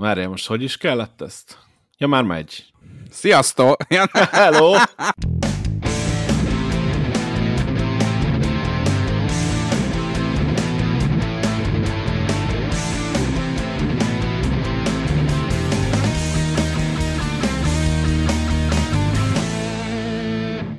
Várjál, most hogy is kellett ezt? Ja, már megy. Sziasztok! Hello!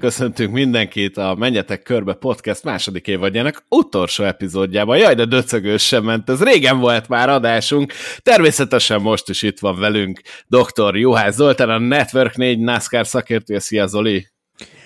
Köszöntünk mindenkit a Menjetek Körbe podcast második évadjának utolsó epizódjában. Jaj, de döcögős sem ment, ez régen volt már adásunk. Természetesen most is itt van velünk dr. Juhász Zoltán, a Network 4 NASCAR szakértője. Szia Zoli!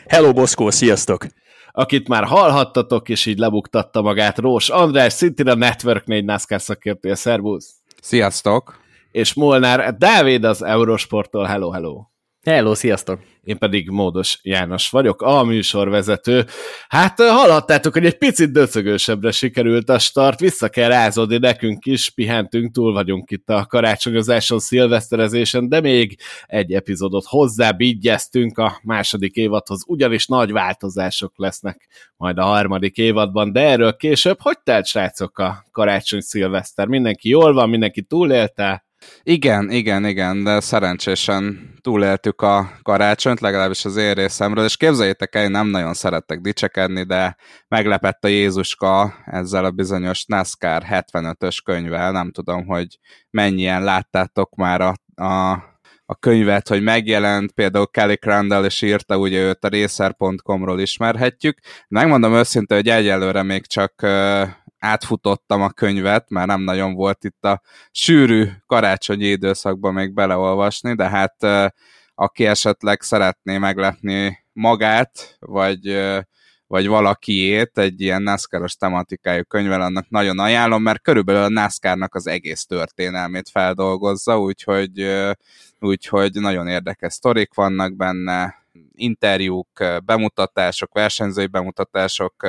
Hello Boszkó, sziasztok! Akit már hallhattatok, és így lebuktatta magát Rós András, szintén a Network 4 NASCAR szakértője. Szervusz! Sziasztok! És Molnár Dávid az Eurosporttól. Hello, hello! Hello, sziasztok! Én pedig Módos János vagyok, a műsorvezető. Hát hallhattátok, hogy egy picit döcögősebbre sikerült a start, vissza kell rázódni nekünk is, pihentünk, túl vagyunk itt a karácsonyozáson, szilveszterezésen, de még egy epizódot hozzábígyeztünk a második évadhoz, ugyanis nagy változások lesznek majd a harmadik évadban, de erről később, hogy telt srácok a karácsony szilveszter? Mindenki jól van, mindenki túlélte? Igen, igen, igen, de szerencsésen túléltük a karácsonyt, legalábbis az én részemről, és képzeljétek el, én nem nagyon szerettek dicsekedni, de meglepett a Jézuska ezzel a bizonyos NASCAR 75-ös könyvvel, nem tudom, hogy mennyien láttátok már a, a, a könyvet, hogy megjelent, például Kelly Crandall is írta, ugye őt a racer.com-ról ismerhetjük. Megmondom őszintén, hogy egyelőre még csak átfutottam a könyvet, mert nem nagyon volt itt a sűrű karácsonyi időszakban még beleolvasni, de hát aki esetleg szeretné meglepni magát, vagy, vagy valakiét egy ilyen NASCAR-os tematikájú könyvvel, annak nagyon ajánlom, mert körülbelül a NASCAR-nak az egész történelmét feldolgozza, úgyhogy, úgyhogy nagyon érdekes sztorik vannak benne, interjúk, bemutatások, versenyzői bemutatások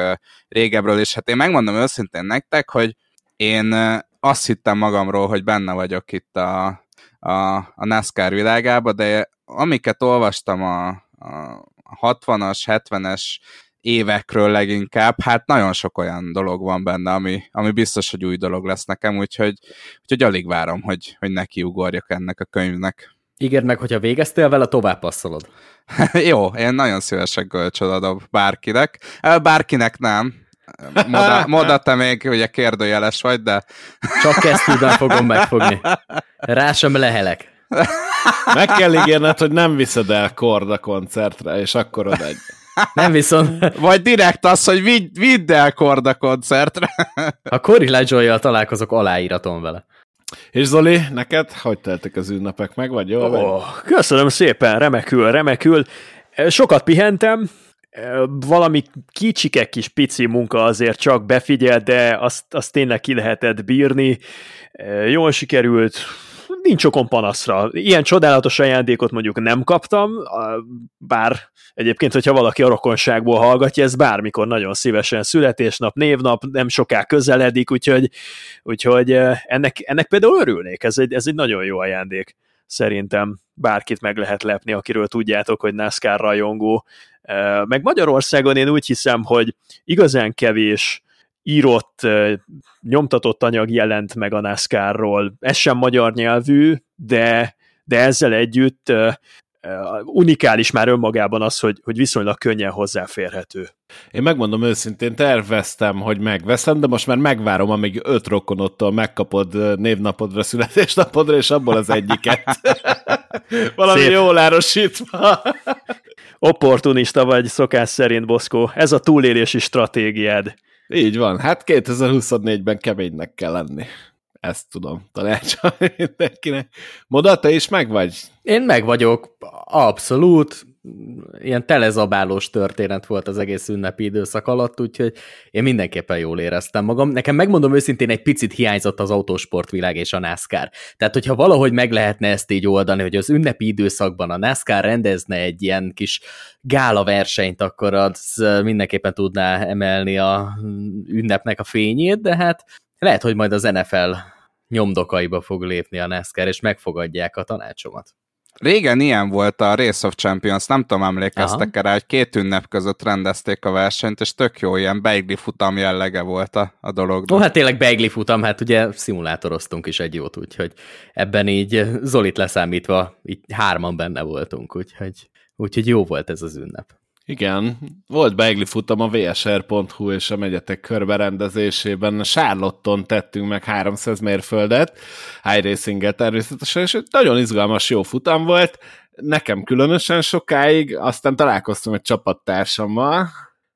régebről, és hát én megmondom őszintén nektek, hogy én azt hittem magamról, hogy benne vagyok itt a, a, a NASCAR világába, de amiket olvastam a, a 60-as, 70-es évekről leginkább, hát nagyon sok olyan dolog van benne, ami, ami biztos, hogy új dolog lesz nekem, úgyhogy, úgyhogy alig várom, hogy, hogy nekiugorjak ennek a könyvnek. Ígérd meg, hogyha végeztél vele, tovább passzolod. Jó, én nagyon szívesen kölcsön adom bárkinek. Bárkinek nem. Moda, moda te még ugye kérdőjeles vagy, de... Csak kesztyűben fogom megfogni. Rá sem lehelek. Meg kell ígérned, hogy nem viszed el Korda koncertre, és akkor odagy. Nem viszont... Vagy direkt az, hogy vidd, vidd el Korda koncertre. Ha Cory Lejoy-jal találkozok, aláíratom vele. És Zoli, neked hogy teltek az ünnepek? Meg vagy jól? Oh, köszönöm szépen, remekül, remekül. Sokat pihentem, valami kicsike kis pici munka azért csak befigyel, de azt, azt tényleg ki lehetett bírni. Jól sikerült, nincs okon panaszra. Ilyen csodálatos ajándékot mondjuk nem kaptam, bár egyébként, hogyha valaki a rokonságból hallgatja, ez bármikor nagyon szívesen születésnap, névnap, nem soká közeledik, úgyhogy, úgyhogy ennek, ennek például örülnék, ez egy, ez egy nagyon jó ajándék. Szerintem bárkit meg lehet lepni, akiről tudjátok, hogy NASCAR rajongó. Meg Magyarországon én úgy hiszem, hogy igazán kevés írott, nyomtatott anyag jelent meg a NASCAR-ról. Ez sem magyar nyelvű, de, de ezzel együtt unikális már önmagában az, hogy, hogy viszonylag könnyen hozzáférhető. Én megmondom őszintén, terveztem, hogy megveszem, de most már megvárom, amíg öt rokonottól megkapod névnapodra, születésnapodra, és abból az egyiket. Valami Szép. jól árosítva. Opportunista vagy szokás szerint, Boszkó. Ez a túlélési stratégiád. Így van. Hát 2024-ben keménynek kell lenni. Ezt tudom tanácsolni mindenkinek. Moda, te is meg vagy? Én meg vagyok, abszolút. Ilyen telezabálós történet volt az egész ünnepi időszak alatt, úgyhogy én mindenképpen jól éreztem magam. Nekem megmondom őszintén, egy picit hiányzott az autósportvilág és a NASCAR. Tehát, hogyha valahogy meg lehetne ezt így oldani, hogy az ünnepi időszakban a NASCAR rendezne egy ilyen kis gála versenyt, akkor az mindenképpen tudná emelni a ünnepnek a fényét, de hát lehet, hogy majd az NFL nyomdokaiba fog lépni a NASCAR, és megfogadják a tanácsomat. Régen ilyen volt a Race of Champions, nem tudom, emlékeztek rá, hogy két ünnep között rendezték a versenyt, és tök jó, ilyen beigli futam jellege volt a, a dolog. Ó, hát tényleg beigli futam, hát ugye szimulátoroztunk is egy jót, úgyhogy ebben így Zolit leszámítva, így hárman benne voltunk, úgyhogy, úgyhogy jó volt ez az ünnep. Igen, volt beigli futam a vsr.hu és a megyetek körberendezésében. Charlotton tettünk meg 300 mérföldet, racing természetesen, és egy nagyon izgalmas, jó futam volt. Nekem különösen sokáig, aztán találkoztam egy csapattársammal,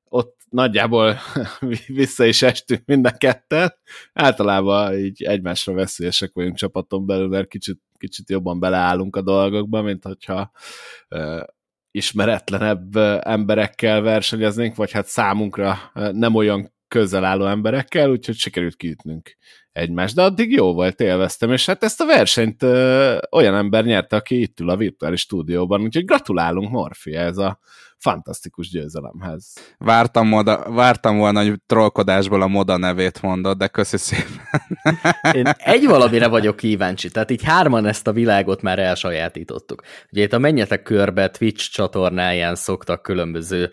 ott nagyjából vissza is estünk mind a ketten. Általában így egymásra veszélyesek vagyunk csapaton belül, mert kicsit, kicsit jobban beleállunk a dolgokba, mint hogyha ismeretlenebb emberekkel versenyeznénk, vagy hát számunkra nem olyan közel álló emberekkel, úgyhogy sikerült kiütnünk egymást. De addig jó volt, élveztem, és hát ezt a versenyt ö, olyan ember nyerte, aki itt ül a virtuális stúdióban, úgyhogy gratulálunk Morfi ez a fantasztikus győzelemhez. Vártam, moda, vártam volna, hogy trollkodásból a moda nevét mondod, de köszi szépen. Én egy valamire vagyok kíváncsi, tehát így hárman ezt a világot már elsajátítottuk. Ugye itt a Menjetek Körbe Twitch csatornáján szoktak különböző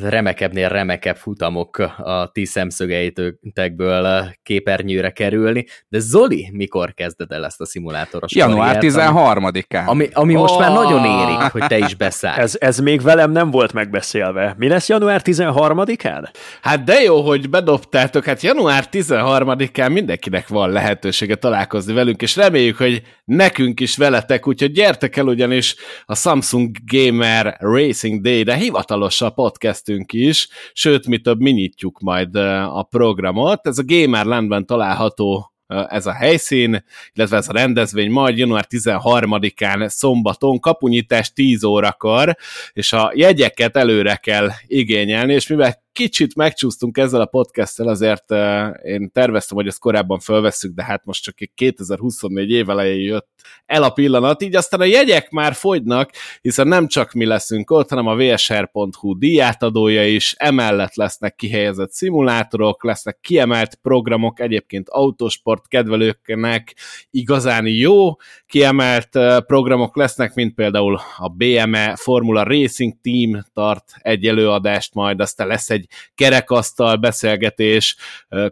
remekebbnél remekebb futamok a ti szemszögeitekből képernyőre kerülni, de Zoli, mikor kezded el ezt a szimulátoros Január 13-án. Ami, ami oh! most már nagyon érik, hogy te is beszállsz. Ez, ez még velem nem volt megbeszélve. Mi lesz január 13-án? Hát de jó, hogy bedobtátok, hát január 13-án mindenkinek van lehetősége találkozni velünk, és reméljük, hogy nekünk is veletek, úgyhogy gyertek el ugyanis a Samsung Gamer Racing Day, de hivatalosabb podcastünk is, sőt, mi több, mi nyitjuk majd a programot. Ez a Gamerlandben található ez a helyszín, illetve ez a rendezvény majd január 13-án szombaton, kapunyítás 10 órakor, és a jegyeket előre kell igényelni, és mivel kicsit megcsúsztunk ezzel a podcasttel, azért én terveztem, hogy ezt korábban felvesszük, de hát most csak 2024 év elején jött el a pillanat, így aztán a jegyek már fogynak, hiszen nem csak mi leszünk ott, hanem a vsr.hu díjátadója is, emellett lesznek kihelyezett szimulátorok, lesznek kiemelt programok, egyébként autosport kedvelőknek igazán jó kiemelt programok lesznek, mint például a BME Formula Racing Team tart egy előadást, majd aztán lesz egy kerekasztal beszélgetés,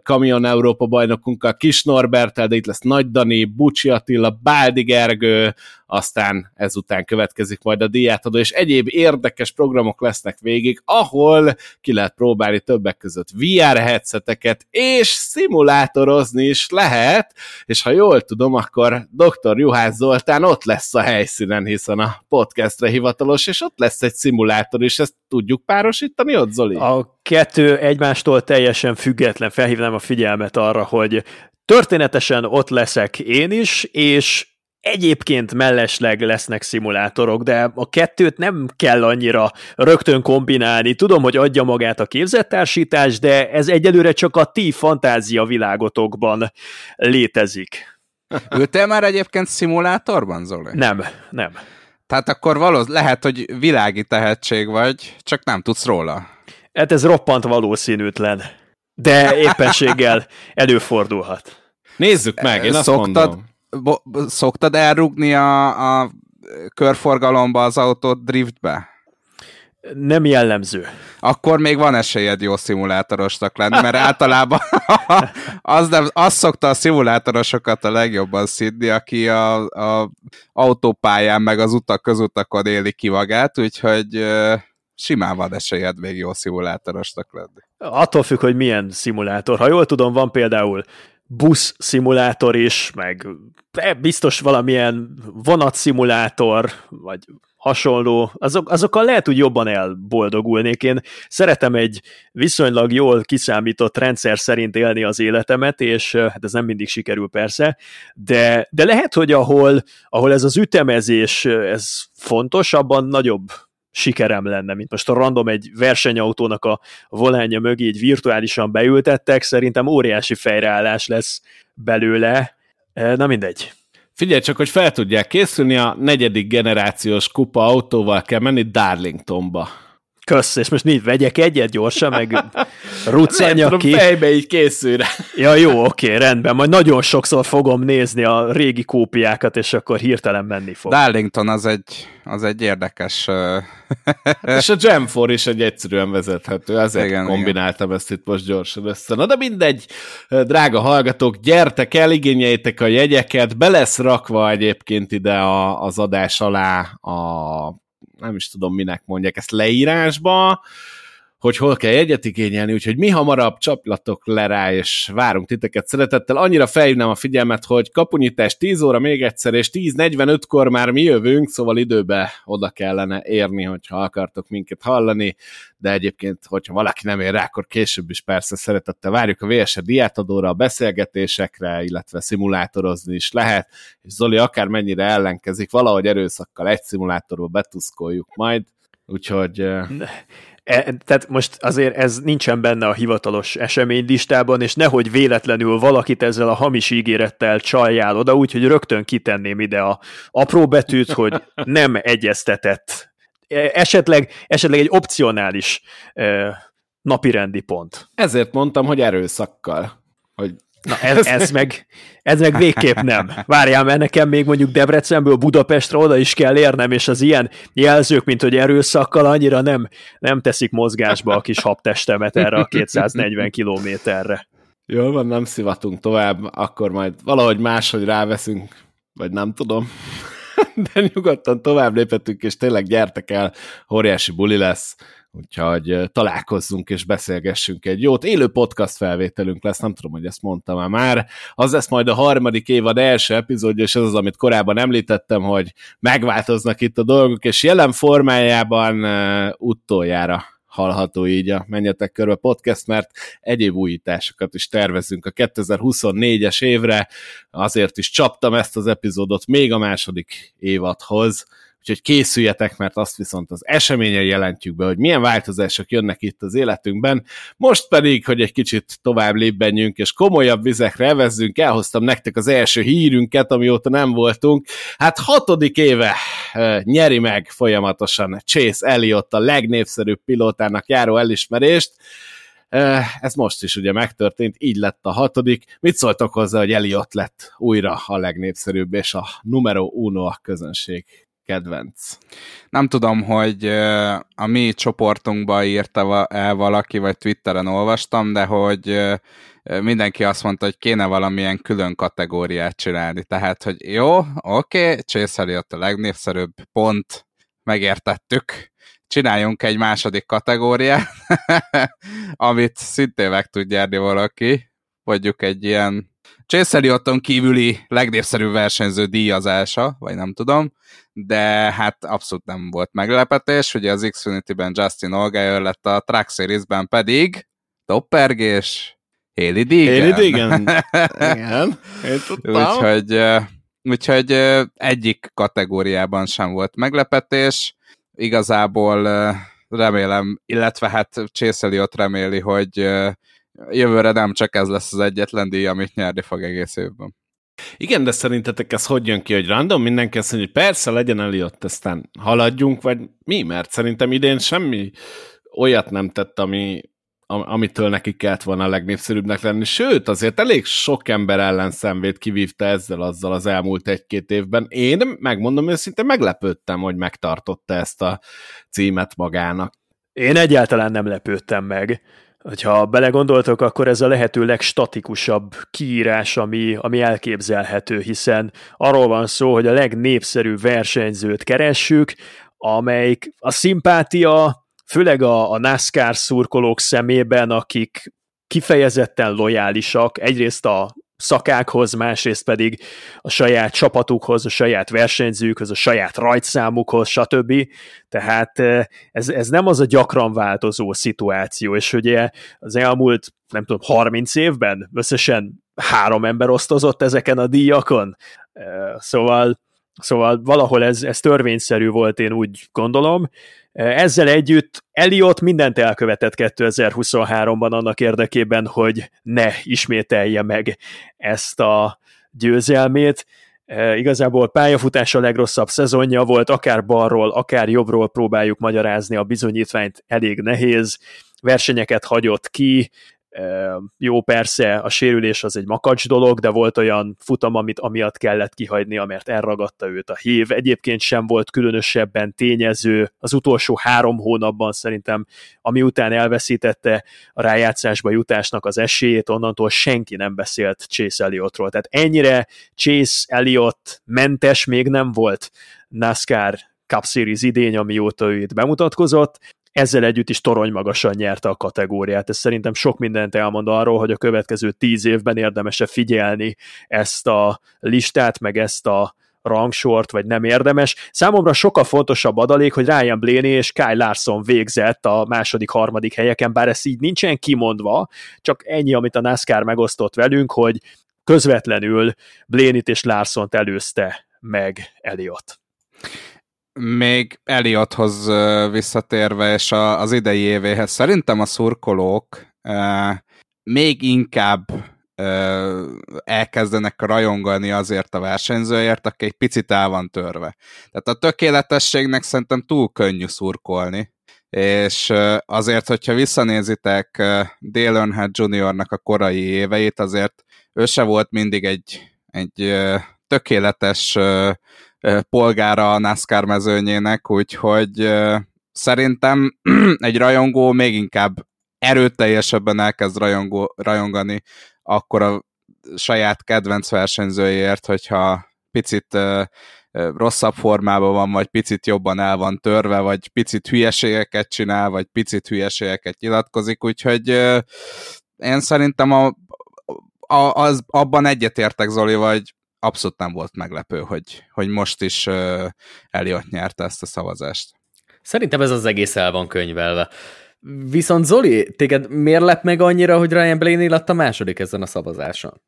Kamion Európa bajnokunkkal Kis Norbertel, de itt lesz Nagy Dani, Bucsi Attila, Báldi Gergő, aztán ezután következik majd a díjátadó, és egyéb érdekes programok lesznek végig, ahol ki lehet próbálni többek között VR headseteket, és szimulátorozni is lehet, és ha jól tudom, akkor dr. Juhász Zoltán ott lesz a helyszínen, hiszen a podcastre hivatalos, és ott lesz egy szimulátor, és ezt tudjuk párosítani ott, Zoli? A kettő egymástól teljesen független, felhívnám a figyelmet arra, hogy történetesen ott leszek én is, és Egyébként mellesleg lesznek szimulátorok, de a kettőt nem kell annyira rögtön kombinálni. Tudom, hogy adja magát a képzettársítás, de ez egyelőre csak a ti fantázia világotokban létezik. Ültél már egyébként szimulátorban, Zoli? Nem, nem. Tehát akkor valószínűleg lehet, hogy világi tehetség vagy, csak nem tudsz róla. Hát ez roppant valószínűtlen, de éppenséggel előfordulhat. Nézzük meg, én azt Szoktad, mondom szoktad elrugni a, a körforgalomba az autót driftbe? Nem jellemző. Akkor még van esélyed jó szimulátorosnak lenni, mert általában az, nem, az szokta a szimulátorosokat a legjobban szidni, aki a, a autópályán meg az utak közutakon éli ki magát, úgyhogy simán van esélyed még jó szimulátorosnak lenni. Attól függ, hogy milyen szimulátor. Ha jól tudom, van például busz szimulátor is, meg biztos valamilyen vonatszimulátor, vagy hasonló, azok, azokkal lehet úgy jobban elboldogulnék. Én szeretem egy viszonylag jól kiszámított rendszer szerint élni az életemet, és hát ez nem mindig sikerül persze, de, de lehet, hogy ahol, ahol ez az ütemezés, ez fontos, abban nagyobb sikerem lenne, mint most a random egy versenyautónak a volánja mögé így virtuálisan beültettek, szerintem óriási fejreállás lesz belőle, e, na mindegy. Figyelj csak, hogy fel tudják készülni, a negyedik generációs kupa autóval kell menni Darlingtonba. Kösz, és most mit vegyek egyet gyorsan, meg ruccanjak ki. fejbe így készül rá. Ja, jó, oké, rendben. Majd nagyon sokszor fogom nézni a régi kópiákat, és akkor hirtelen menni fog. Darlington az egy, az egy érdekes... Hát és a Jam 4 is egy egyszerűen vezethető, ezért igen, kombináltam igen. ezt itt most gyorsan össze. Na de mindegy, drága hallgatók, gyertek el, igényeljétek a jegyeket, be lesz rakva egyébként ide a, az adás alá a nem is tudom minek mondják ezt leírásba, hogy hol kell jegyet igényelni, úgyhogy mi hamarabb csaplatok le rá, és várunk titeket szeretettel. Annyira felhívnám a figyelmet, hogy kapunyítás 10 óra még egyszer, és 10.45-kor már mi jövünk, szóval időbe oda kellene érni, hogyha akartok minket hallani, de egyébként, hogyha valaki nem ér rá, akkor később is persze szeretettel várjuk a VSR diátadóra, a beszélgetésekre, illetve szimulátorozni is lehet, és Zoli akár mennyire ellenkezik, valahogy erőszakkal egy szimulátorból betuszkoljuk majd, úgyhogy... E, tehát most azért ez nincsen benne a hivatalos eseménylistában, és nehogy véletlenül valakit ezzel a hamis ígérettel csaljál oda, úgyhogy rögtön kitenném ide a apró betűt, hogy nem egyeztetett. E, esetleg, esetleg egy opcionális e, napirendi pont. Ezért mondtam, hogy erőszakkal. Hogy Na ez, ez, meg, ez meg végképp nem. Várjál, mert nekem még mondjuk Debrecenből Budapestre oda is kell érnem, és az ilyen jelzők, mint hogy erőszakkal annyira nem, nem teszik mozgásba a kis habtestemet erre a 240 kilométerre. Jól van, nem szivatunk tovább, akkor majd valahogy máshogy ráveszünk, vagy nem tudom. De nyugodtan tovább léphetünk, és tényleg gyertek el, óriási buli lesz úgyhogy találkozzunk és beszélgessünk egy jót. Élő podcast felvételünk lesz, nem tudom, hogy ezt mondtam -e már. Az lesz majd a harmadik évad első epizódja, és ez az, amit korábban említettem, hogy megváltoznak itt a dolgok, és jelen formájában uh, utoljára hallható így a Menjetek Körbe podcast, mert egyéb újításokat is tervezünk a 2024-es évre, azért is csaptam ezt az epizódot még a második évadhoz, úgyhogy készüljetek, mert azt viszont az eseményen jelentjük be, hogy milyen változások jönnek itt az életünkben. Most pedig, hogy egy kicsit tovább lépbenjünk, és komolyabb vizekre evezzünk, elhoztam nektek az első hírünket, amióta nem voltunk. Hát hatodik éve nyeri meg folyamatosan Chase Elliott a legnépszerűbb pilótának járó elismerést, ez most is ugye megtörtént, így lett a hatodik. Mit szóltok hozzá, hogy Elliot lett újra a legnépszerűbb és a numero uno a közönség kedvenc? Nem tudom, hogy a mi csoportunkba írta el valaki, vagy Twitteren olvastam, de hogy mindenki azt mondta, hogy kéne valamilyen külön kategóriát csinálni. Tehát, hogy jó, oké, okay, jött a legnépszerűbb, pont, megértettük, csináljunk egy második kategóriát, amit szintén meg tud nyerni valaki, mondjuk egy ilyen Chase Ellioton kívüli legnépszerűbb versenyző díjazása, vagy nem tudom, de hát abszolút nem volt meglepetés, ugye az Xfinity-ben Justin Allgaier lett a Track Series-ben pedig Toppergés, Haley Deegan. Haley Deegan, igen, én tudtam. Úgyhogy, úgyhogy egyik kategóriában sem volt meglepetés, igazából remélem, illetve hát Chase Elliot reméli, hogy jövőre nem csak ez lesz az egyetlen díj, amit nyerni fog egész évben. Igen, de szerintetek ez hogy jön ki, hogy random mindenki azt mondja, hogy persze legyen Eliott, aztán haladjunk, vagy mi? Mert szerintem idén semmi olyat nem tett, ami, amitől neki kellett volna a legnépszerűbbnek lenni. Sőt, azért elég sok ember ellen szemvét kivívta ezzel azzal az elmúlt egy-két évben. Én megmondom őszintén, meglepődtem, hogy megtartotta ezt a címet magának. Én egyáltalán nem lepődtem meg hogyha belegondoltok, akkor ez a lehető legstatikusabb kiírás, ami, ami elképzelhető, hiszen arról van szó, hogy a legnépszerűbb versenyzőt keressük, amelyik a szimpátia, főleg a, a NASCAR szurkolók szemében, akik kifejezetten lojálisak, egyrészt a szakákhoz, másrészt pedig a saját csapatukhoz, a saját versenyzőkhöz, a saját rajtszámukhoz, stb. Tehát eh, ez, ez nem az a gyakran változó szituáció, és ugye az elmúlt, nem tudom, 30 évben összesen három ember osztozott ezeken a díjakon, szóval Szóval valahol ez, ez törvényszerű volt, én úgy gondolom. Ezzel együtt Eliott mindent elkövetett 2023-ban annak érdekében, hogy ne ismételje meg ezt a győzelmét. E, igazából pályafutása legrosszabb szezonja volt, akár balról, akár jobbról próbáljuk magyarázni a bizonyítványt, elég nehéz, versenyeket hagyott ki, jó, persze a sérülés az egy makacs dolog, de volt olyan futam, amit amiatt kellett kihagyni, mert elragadta őt a hív. Egyébként sem volt különösebben tényező az utolsó három hónapban szerintem, ami után elveszítette a rájátszásba jutásnak az esélyét, onnantól senki nem beszélt Chase Elliottról. Tehát ennyire Chase Elliott mentes még nem volt NASCAR Cup Series idény, amióta ő itt bemutatkozott, ezzel együtt is torony magasan nyerte a kategóriát. Ez szerintem sok mindent elmond arról, hogy a következő tíz évben érdemes-e figyelni ezt a listát, meg ezt a rangsort, vagy nem érdemes. Számomra sokkal fontosabb adalék, hogy Ryan Blaney és Kyle Larson végzett a második, harmadik helyeken, bár ez így nincsen kimondva, csak ennyi, amit a NASCAR megosztott velünk, hogy közvetlenül Blaney-t és Larson-t előzte meg Eliott még Eliothoz visszatérve, és a, az idei évéhez, szerintem a szurkolók még inkább elkezdenek rajongani azért a versenyzőért, aki egy picit el van törve. Tehát a tökéletességnek szerintem túl könnyű szurkolni, és azért, hogyha visszanézitek Dale Earnhardt Juniornak a korai éveit, azért ő se volt mindig egy, egy tökéletes polgára a NASCAR mezőnyének, úgyhogy szerintem egy rajongó még inkább erőteljesebben elkezd rajongó, rajongani akkor a saját kedvenc versenyzőjéért, hogyha picit rosszabb formában van, vagy picit jobban el van törve, vagy picit hülyeségeket csinál, vagy picit hülyeségeket nyilatkozik, úgyhogy én szerintem a, a, az, abban egyetértek Zoli, vagy abszolút nem volt meglepő, hogy, hogy most is uh, Eliott nyerte ezt a szavazást. Szerintem ez az egész el van könyvelve. Viszont Zoli, téged miért lep meg annyira, hogy Ryan Blaney lett a második ezen a szavazáson?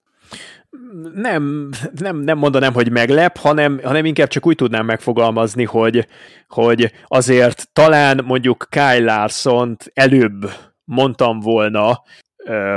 Nem, nem, nem mondanám, hogy meglep, hanem, hanem inkább csak úgy tudnám megfogalmazni, hogy, hogy azért talán mondjuk Kyle larson előbb mondtam volna,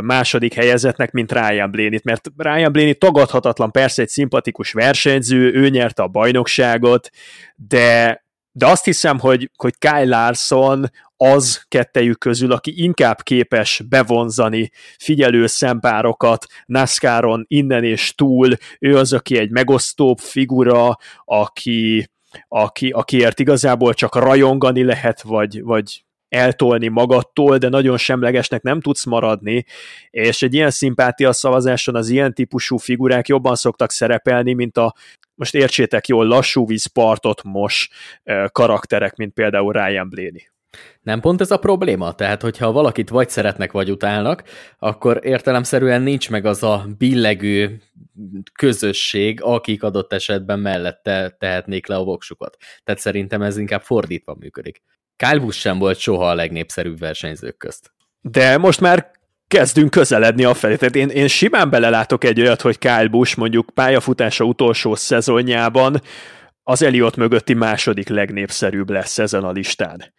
második helyezetnek, mint Ryan blaney mert Ryan Blaney tagadhatatlan, persze egy szimpatikus versenyző, ő nyerte a bajnokságot, de, de azt hiszem, hogy, hogy Kyle Larson az kettejük közül, aki inkább képes bevonzani figyelő szempárokat NASCAR-on innen és túl, ő az, aki egy megosztóbb figura, aki, aki, akiért igazából csak rajongani lehet, vagy, vagy eltolni magadtól, de nagyon semlegesnek nem tudsz maradni, és egy ilyen szimpátia szavazáson az ilyen típusú figurák jobban szoktak szerepelni, mint a most értsétek jól, lassú vízpartot most karakterek, mint például Ryan Blaney. Nem pont ez a probléma? Tehát, hogyha valakit vagy szeretnek, vagy utálnak, akkor értelemszerűen nincs meg az a billegő közösség, akik adott esetben mellette tehetnék le a voksukat. Tehát szerintem ez inkább fordítva működik. Kyle Busch sem volt soha a legnépszerűbb versenyzők közt. De most már kezdünk közeledni a felé. Tehát én, én simán belelátok egy olyat, hogy Kyle Busch mondjuk pályafutása utolsó szezonjában az Eliott mögötti második legnépszerűbb lesz ezen a listán.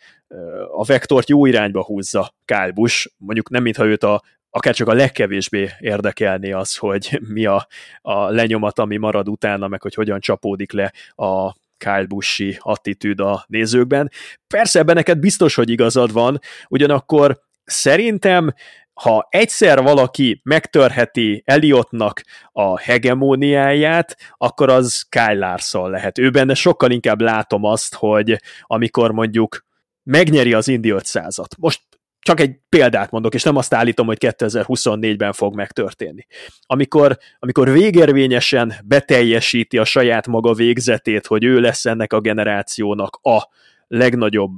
A vektort jó irányba húzza Kyle Busch, mondjuk nem mintha őt a akár csak a legkevésbé érdekelni az, hogy mi a, a lenyomat, ami marad utána, meg hogy hogyan csapódik le a Kyle Busch-i attitűd a nézőkben. Persze ebben neked biztos, hogy igazad van, ugyanakkor szerintem ha egyszer valaki megtörheti Eliottnak a hegemóniáját, akkor az Kyle Larson lehet. Ő benne sokkal inkább látom azt, hogy amikor mondjuk megnyeri az Indy 500-at. Most csak egy példát mondok, és nem azt állítom, hogy 2024-ben fog megtörténni. Amikor, amikor végérvényesen beteljesíti a saját maga végzetét, hogy ő lesz ennek a generációnak a legnagyobb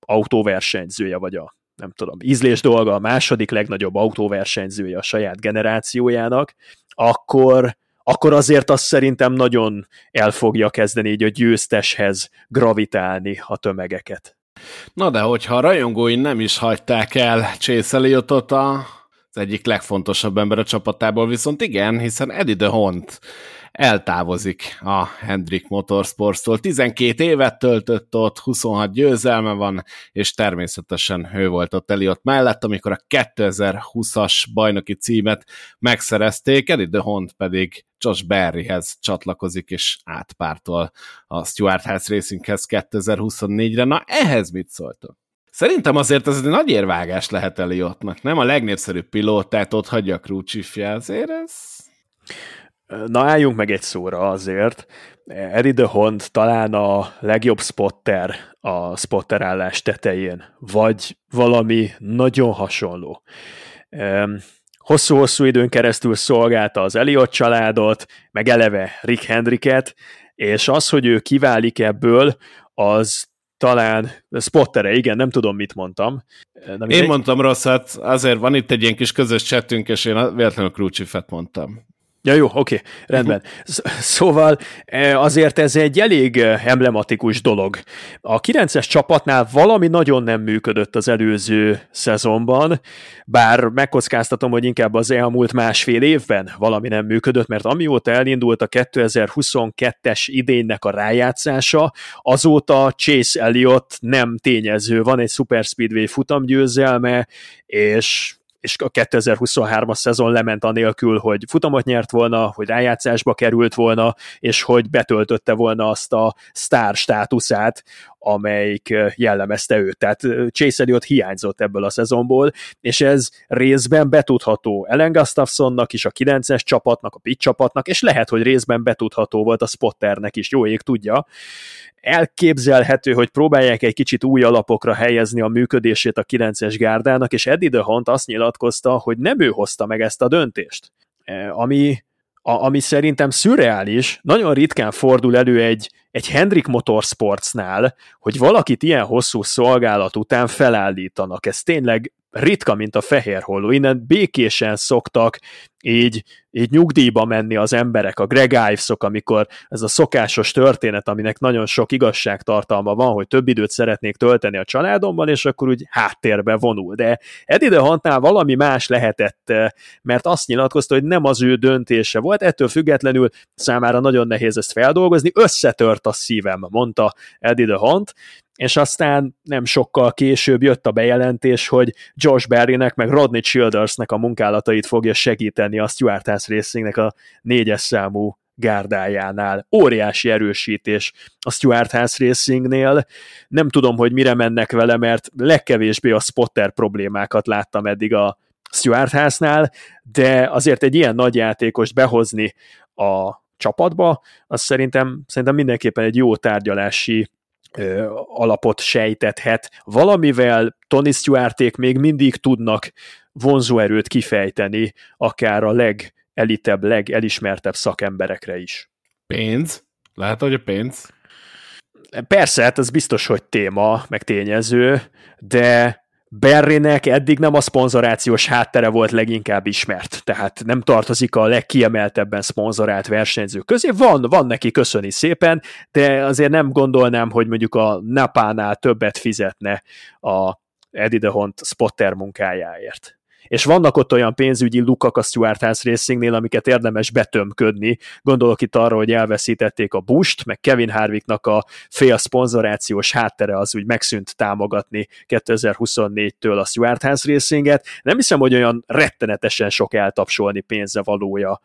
autóversenyzője, vagy a nem tudom, ízlés dolga a második legnagyobb autóversenyzője a saját generációjának, akkor, akkor azért azt szerintem nagyon el fogja kezdeni így a győzteshez gravitálni a tömegeket. Na de hogyha a rajongói nem is hagyták el Chase Elliotot a az egyik legfontosabb ember a csapatából, viszont igen, hiszen Eddie de Hont eltávozik a Hendrik Motorsportstól. 12 évet töltött ott, 26 győzelme van, és természetesen ő volt ott Eliott mellett, amikor a 2020-as bajnoki címet megszerezték, Eddie de Hont pedig Josh Berryhez csatlakozik, és átpártol a Stuart House Racinghez 2024-re. Na, ehhez mit szóltok? Szerintem azért ez egy nagy érvágás lehet Eliottnak, nem? A legnépszerűbb pilótát ott hagyja a crew azért ez... Na álljunk meg egy szóra azért. Eddie de Hond talán a legjobb spotter a spotter állás tetején, vagy valami nagyon hasonló. Hosszú-hosszú időn keresztül szolgálta az Eliott családot, meg eleve Rick Hendricket, és az, hogy ő kiválik ebből, az talán spottere, igen, nem tudom, mit mondtam. Nem én mondtam rosszat, azért van itt egy ilyen kis közös chatünk, és én véletlenül Krúcsifet mondtam. Ja, jó, oké, rendben. Szóval e, azért ez egy elég e, emblematikus dolog. A 9-es csapatnál valami nagyon nem működött az előző szezonban, bár megkockáztatom, hogy inkább az elmúlt másfél évben valami nem működött, mert amióta elindult a 2022-es idénynek a rájátszása, azóta Chase Elliott nem tényező. Van egy Super Speedway futamgyőzelme, és és a 2023-as szezon lement anélkül, hogy futamot nyert volna, hogy rájátszásba került volna, és hogy betöltötte volna azt a sztár státuszát, amelyik jellemezte őt. Tehát Chase Elliott hiányzott ebből a szezonból, és ez részben betudható Ellen Gustafsonnak is, a 9-es csapatnak, a pit csapatnak, és lehet, hogy részben betudható volt a Spotternek is, jó ég tudja elképzelhető, hogy próbálják egy kicsit új alapokra helyezni a működését a 9-es gárdának, és Eddie de Hunt azt nyilatkozta, hogy nem ő hozta meg ezt a döntést. E, ami, a, ami szerintem szürreális, nagyon ritkán fordul elő egy, egy Hendrik Motorsportsnál, hogy valakit ilyen hosszú szolgálat után felállítanak. Ez tényleg ritka, mint a fehér holló. Innen békésen szoktak így, így nyugdíjba menni az emberek, a Greg Ives-ok, amikor ez a szokásos történet, aminek nagyon sok igazságtartalma van, hogy több időt szeretnék tölteni a családomban, és akkor úgy háttérbe vonul. De Eddie de Hantnál valami más lehetett, mert azt nyilatkozta, hogy nem az ő döntése volt, ettől függetlenül számára nagyon nehéz ezt feldolgozni, összetört a szívem, mondta Eddie de Hunt, és aztán nem sokkal később jött a bejelentés, hogy Josh Berrynek meg Rodney Childersnek a munkálatait fogja segíteni a Stuart House Racingnek a négyes számú gárdájánál. Óriási erősítés a Stuart House Racingnél. Nem tudom, hogy mire mennek vele, mert legkevésbé a spotter problémákat láttam eddig a Stuart House-nál, de azért egy ilyen nagy játékost behozni a csapatba, az szerintem, szerintem mindenképpen egy jó tárgyalási alapot sejtethet. Valamivel Tony Stewarték még mindig tudnak vonzóerőt kifejteni, akár a legelitebb, legelismertebb szakemberekre is. Pénz? Lehet, hogy a pénz? Persze, hát ez biztos, hogy téma, meg tényező, de Berrynek eddig nem a szponzorációs háttere volt leginkább ismert, tehát nem tartozik a legkiemeltebben szponzorált versenyzők közé. Van, van neki köszöni szépen, de azért nem gondolnám, hogy mondjuk a Napánál többet fizetne a Eddie DeHont spotter munkájáért és vannak ott olyan pénzügyi lukak a Stuart House Racingnél, amiket érdemes betömködni. Gondolok itt arra, hogy elveszítették a Bust, meg Kevin Harvicknak a fél szponzorációs háttere az úgy megszűnt támogatni 2024-től a Stuart House Racinget. Nem hiszem, hogy olyan rettenetesen sok eltapsolni pénze valója,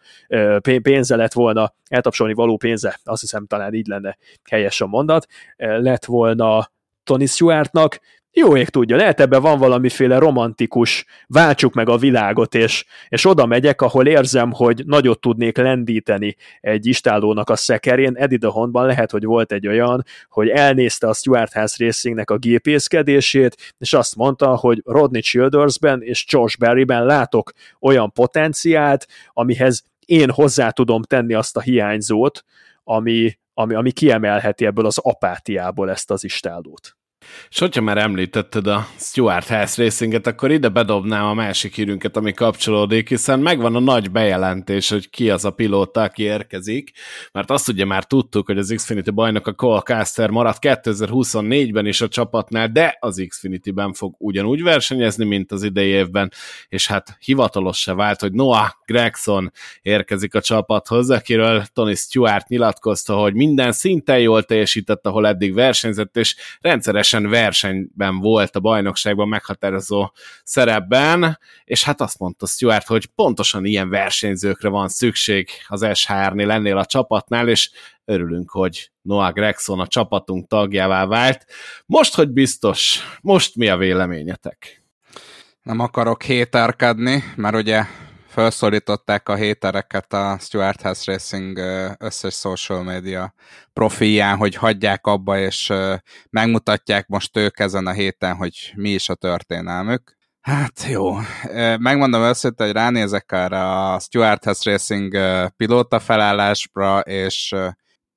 pénze lett volna, eltapsolni való pénze, azt hiszem talán így lenne helyes a mondat, lett volna Tony Stewartnak, jó ég tudja, lehet ebben van valamiféle romantikus, váltsuk meg a világot, és, és oda megyek, ahol érzem, hogy nagyot tudnék lendíteni egy istálónak a szekerén. Eddie the Hondban lehet, hogy volt egy olyan, hogy elnézte a Stuart House Racingnek a gépészkedését, és azt mondta, hogy Rodney Childersben és Josh Berryben látok olyan potenciált, amihez én hozzá tudom tenni azt a hiányzót, ami, ami, ami kiemelheti ebből az apátiából ezt az istálót. És hogyha már említetted a Stuart House Racinget, akkor ide bedobnám a másik hírünket, ami kapcsolódik, hiszen megvan a nagy bejelentés, hogy ki az a pilóta, aki érkezik, mert azt ugye már tudtuk, hogy az Xfinity bajnok a Cole Caster maradt 2024-ben is a csapatnál, de az Xfinity-ben fog ugyanúgy versenyezni, mint az idei évben, és hát hivatalos se vált, hogy Noah Gregson érkezik a csapathoz, akiről Tony Stewart nyilatkozta, hogy minden szinten jól teljesített, ahol eddig versenyzett, és rendszeresen teljesen versenyben volt a bajnokságban meghatározó szerepben, és hát azt mondta Stuart, hogy pontosan ilyen versenyzőkre van szükség az SHR-nél, lennél a csapatnál, és örülünk, hogy Noah Gregson a csapatunk tagjává vált. Most, hogy biztos, most mi a véleményetek? Nem akarok héterkedni, mert ugye felszólították a hétereket a Stuart House Racing összes social media profilján, hogy hagyják abba, és megmutatják most ők ezen a héten, hogy mi is a történelmük. Hát jó, megmondom őszintén, hogy ránézek erre a Stuart House Racing pilóta felállásra, és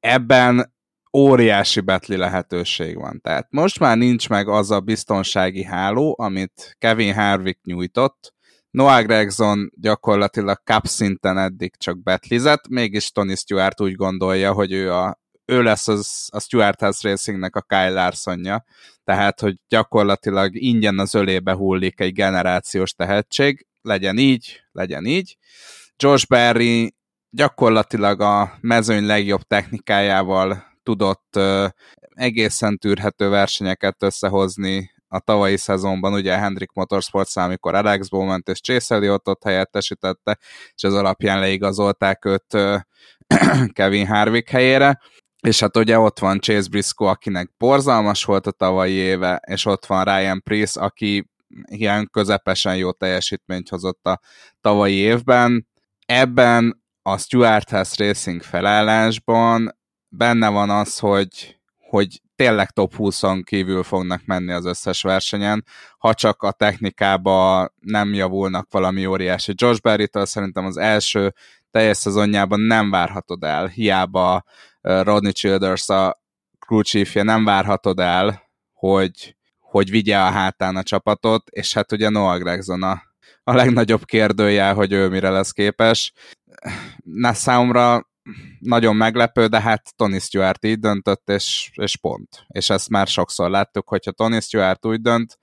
ebben óriási betli lehetőség van. Tehát most már nincs meg az a biztonsági háló, amit Kevin Harvick nyújtott, Noah Gregson gyakorlatilag cup szinten eddig csak betlizett, mégis Tony Stewart úgy gondolja, hogy ő, a, ő lesz az, a Stewart House Racingnek a Kyle Larsonja, tehát, hogy gyakorlatilag ingyen az ölébe hullik egy generációs tehetség, legyen így, legyen így. Josh Berry gyakorlatilag a mezőny legjobb technikájával tudott egészen tűrhető versenyeket összehozni a tavalyi szezonban, ugye Hendrik Motorsports, amikor Alex Bowman és Chase Elliottot helyettesítette, és ez alapján leigazolták őt Kevin Harvick helyére, és hát ugye ott van Chase Briscoe, akinek borzalmas volt a tavalyi éve, és ott van Ryan Priest, aki ilyen közepesen jó teljesítményt hozott a tavalyi évben. Ebben a Stuart House Racing felállásban benne van az, hogy, hogy tényleg top 20-on kívül fognak menni az összes versenyen, ha csak a technikába nem javulnak valami óriási. Josh Berry-től szerintem az első teljes szezonjában nem várhatod el, hiába Rodney Childers a crew chiefje, nem várhatod el, hogy, hogy vigye a hátán a csapatot, és hát ugye Noah Gregson a, a legnagyobb kérdője, hogy ő mire lesz képes. Na, számomra nagyon meglepő, de hát Tony Stewart így döntött, és, és pont. És ezt már sokszor láttuk, hogyha Tony Stewart úgy dönt,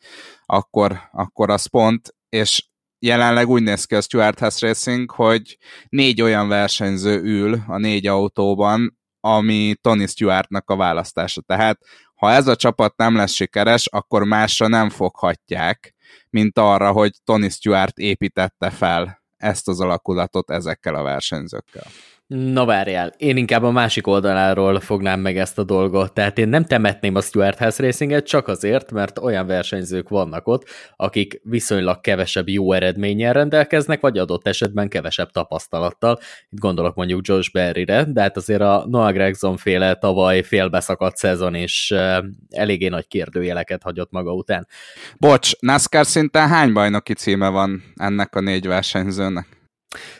akkor, akkor az pont, és jelenleg úgy néz ki a Stuart House Racing, hogy négy olyan versenyző ül a négy autóban, ami Tony Stewartnak a választása. Tehát ha ez a csapat nem lesz sikeres, akkor másra nem foghatják, mint arra, hogy Tony Stewart építette fel ezt az alakulatot ezekkel a versenyzőkkel. Na várjál, én inkább a másik oldaláról fognám meg ezt a dolgot. Tehát én nem temetném a Stuart House Racinget csak azért, mert olyan versenyzők vannak ott, akik viszonylag kevesebb jó eredménnyel rendelkeznek, vagy adott esetben kevesebb tapasztalattal. Itt gondolok mondjuk Josh Berryre, de hát azért a Noah Gregson féle tavaly félbeszakadt szezon is eléggé nagy kérdőjeleket hagyott maga után. Bocs, NASCAR szinten hány bajnoki címe van ennek a négy versenyzőnek?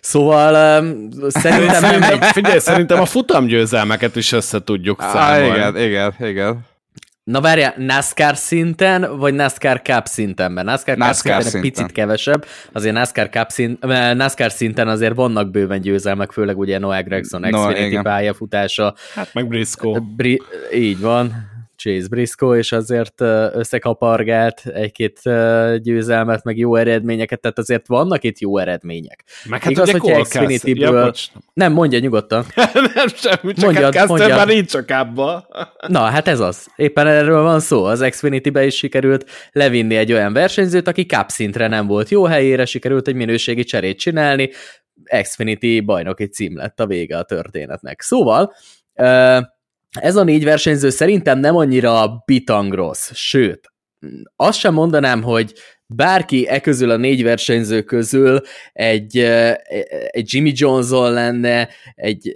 Szóval um, szerintem nem egy... Figyelj, szerintem a futamgyőzelmeket is össze tudjuk számolni. Igen, igen, igen. Na várjál, NASCAR szinten, vagy NASCAR Cup szinten? Mert NASCAR, NASCAR Cup szinten, szinten egy picit kevesebb, azért NASCAR, Cup szint, NASCAR szinten azért vannak bőven győzelmek, főleg ugye Noah Gregson Xfinity no, pályafutása. Hát meg Briscoe. Bri- így van. Chase Briscoe, és azért összekapargált egy-két győzelmet, meg jó eredményeket, tehát azért vannak itt jó eredmények. Meg hát Igaz, hogy Xfinity-ből... Ja, nem, mondja nyugodtan. nem semmi, csak mondjad, hát mondjad. már nincs csak abba. Na, hát ez az. Éppen erről van szó. Az Xfinity-be is sikerült levinni egy olyan versenyzőt, aki cup szintre nem volt jó helyére, sikerült egy minőségi cserét csinálni, Xfinity bajnoki cím lett a vége a történetnek. Szóval, ez a négy versenyző szerintem nem annyira bitang rossz, sőt, azt sem mondanám, hogy bárki e közül a négy versenyző közül egy, egy Jimmy Johnson lenne, egy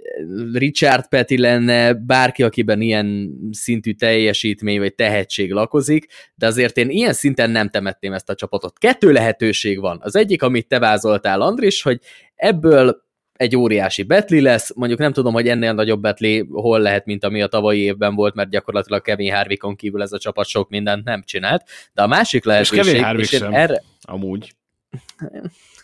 Richard Petty lenne, bárki, akiben ilyen szintű teljesítmény vagy tehetség lakozik, de azért én ilyen szinten nem temetném ezt a csapatot. Kettő lehetőség van. Az egyik, amit te vázoltál, Andris, hogy ebből egy óriási betli lesz, mondjuk nem tudom, hogy ennél nagyobb betli hol lehet, mint ami a tavalyi évben volt, mert gyakorlatilag Kevin Harvickon kívül ez a csapat sok mindent nem csinált, de a másik lehetőség... És Kevin Harvick sem, erre... amúgy.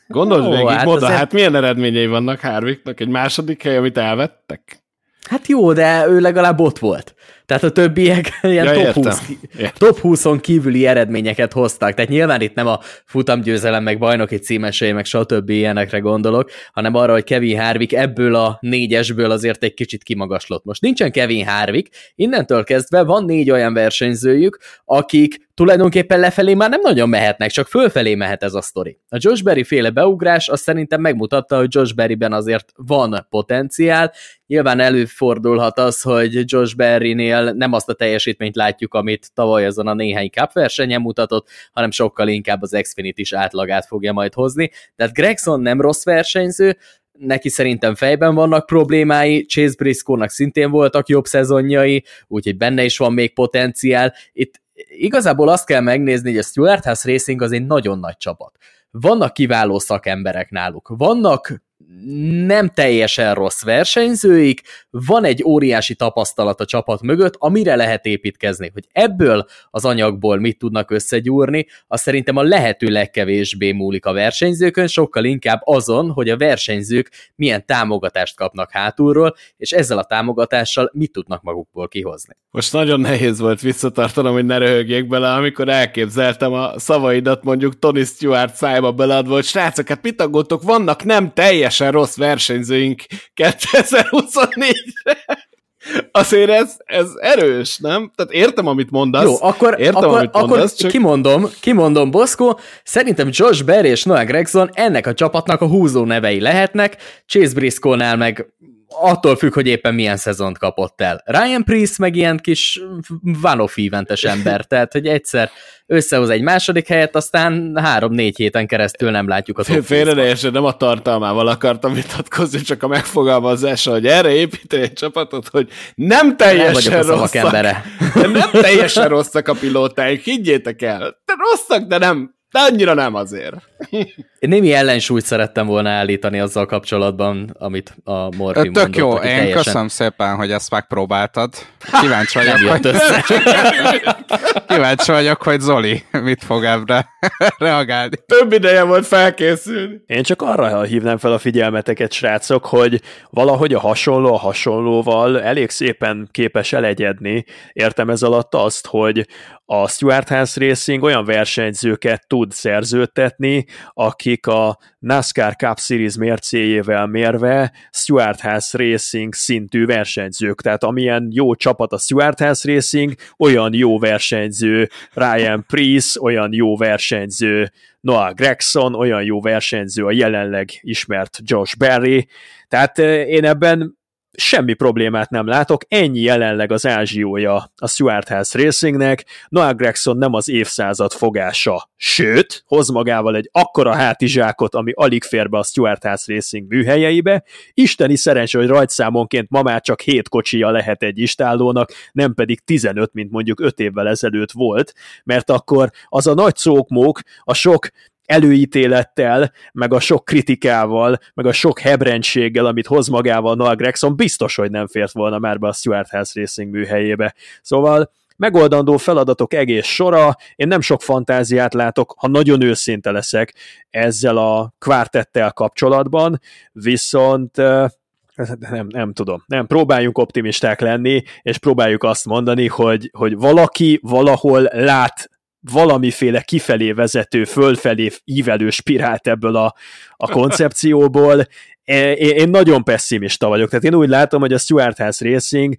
Gondold végig, hát, moda, azért... hát milyen eredményei vannak Harvicknak? Egy második hely, amit elvettek? Hát jó, de ő legalább ott volt. Tehát a többiek ilyen Ja, top, értem. 20, Értem. top 20-on kívüli eredményeket hoztak. Tehát nyilván itt nem a futamgyőzelem, meg bajnoki címesei, meg stb. ilyenekre gondolok, hanem arra, hogy Kevin Harvick ebből a négyesből azért egy kicsit kimagaslott. Most nincsen Kevin Harvick, innentől kezdve van négy olyan versenyzőjük, akik tulajdonképpen lefelé már nem nagyon mehetnek, csak fölfelé mehet ez a sztori. A Josh Berry féle beugrás azt szerintem megmutatta, hogy Josh Berryben azért van potenciál. Nyilván előfordulhat az, hogy Josh Berrynél nem azt a teljesítményt látjuk, amit tavaly azon a néhány cup versenyen mutatott, hanem sokkal inkább az Xfinity is átlagát fogja majd hozni. Tehát Gregson nem rossz versenyző, neki szerintem fejben vannak problémái, Chase Briscoe-nak szintén voltak jobb szezonjai, úgyhogy benne is van még potenciál. Itt igazából azt kell megnézni, hogy a Stuart House Racing az egy nagyon nagy csapat. Vannak kiváló szakemberek náluk, vannak nem teljesen rossz versenyzőik, van egy óriási tapasztalat a csapat mögött, amire lehet építkezni, hogy ebből az anyagból mit tudnak összegyúrni, az szerintem a lehető legkevésbé múlik a versenyzőkön, sokkal inkább azon, hogy a versenyzők milyen támogatást kapnak hátulról, és ezzel a támogatással mit tudnak magukból kihozni. Most nagyon nehéz volt visszatartanom, hogy ne röhögjék bele, amikor elképzeltem a szavaidat mondjuk Tony Stewart szájba beleadva, hogy srácok, hát mit aggódtok, vannak nem teljesen rossz versenyzőink 2024-re. Azért ez, ez erős, nem? Tehát értem, amit mondasz. Jó, akkor, értem, akkor, amit akkor mondasz, csak... kimondom, kimondom, Boszko, szerintem Josh Berry és Noah Gregson ennek a csapatnak a húzó nevei lehetnek, Chase Briscoe-nál meg attól függ, hogy éppen milyen szezont kapott el. Ryan Priest meg ilyen kis van off eventes ember, tehát hogy egyszer összehoz egy második helyet, aztán három-négy héten keresztül nem látjuk a top Félre 20-ban. ne értsen, nem a tartalmával akartam vitatkozni, csak a megfogalmazása, hogy erre építeni egy csapatot, hogy nem Nem teljesen szavak rosszak. embere. De nem teljesen rosszak a pilótáink, higgyétek el. De rosszak, de nem. De annyira nem azért. Én némi ellensúlyt szerettem volna állítani azzal kapcsolatban, amit a Morfi Tök mondott. jó, aki én teljesen köszönöm szépen, hogy ezt megpróbáltad. Kíváncsi vagyok, hogy, kíváncsi vagyok, hogy Zoli mit fog ebbre reagálni. Több ideje volt felkészülni. Én csak arra hívnám fel a figyelmeteket, srácok, hogy valahogy a hasonló a hasonlóval elég szépen képes elegyedni. Értem ez alatt azt, hogy a Stuart House Racing olyan versenyzőket tud szerződtetni, akik a NASCAR Cup Series mércéjével mérve Stuart House Racing szintű versenyzők. Tehát amilyen jó csapat a Stuart House Racing, olyan jó versenyző Ryan Priest, olyan jó versenyző Noah Gregson, olyan jó versenyző a jelenleg ismert Josh Berry. Tehát eh, én ebben semmi problémát nem látok, ennyi jelenleg az ázsiója a Stuart House Racingnek, Noah Gregson nem az évszázad fogása, sőt, hoz magával egy akkora hátizsákot, ami alig fér be a Stuart House Racing műhelyeibe, isteni szerencsé, hogy rajtszámonként ma már csak 7 kocsia lehet egy istállónak, nem pedig 15, mint mondjuk 5 évvel ezelőtt volt, mert akkor az a nagy szókmók, a sok előítélettel, meg a sok kritikával, meg a sok hebrendséggel, amit hoz magával Noah Gregson, biztos, hogy nem fért volna már be a Stuart House Racing műhelyébe. Szóval megoldandó feladatok egész sora, én nem sok fantáziát látok, ha nagyon őszinte leszek ezzel a kvártettel kapcsolatban, viszont nem, nem tudom. Nem, próbáljunk optimisták lenni, és próbáljuk azt mondani, hogy, hogy valaki valahol lát valamiféle kifelé vezető, fölfelé ívelő spirált ebből a, a koncepcióból. Én, én nagyon pessimista vagyok, tehát én úgy látom, hogy a Stuart House Racing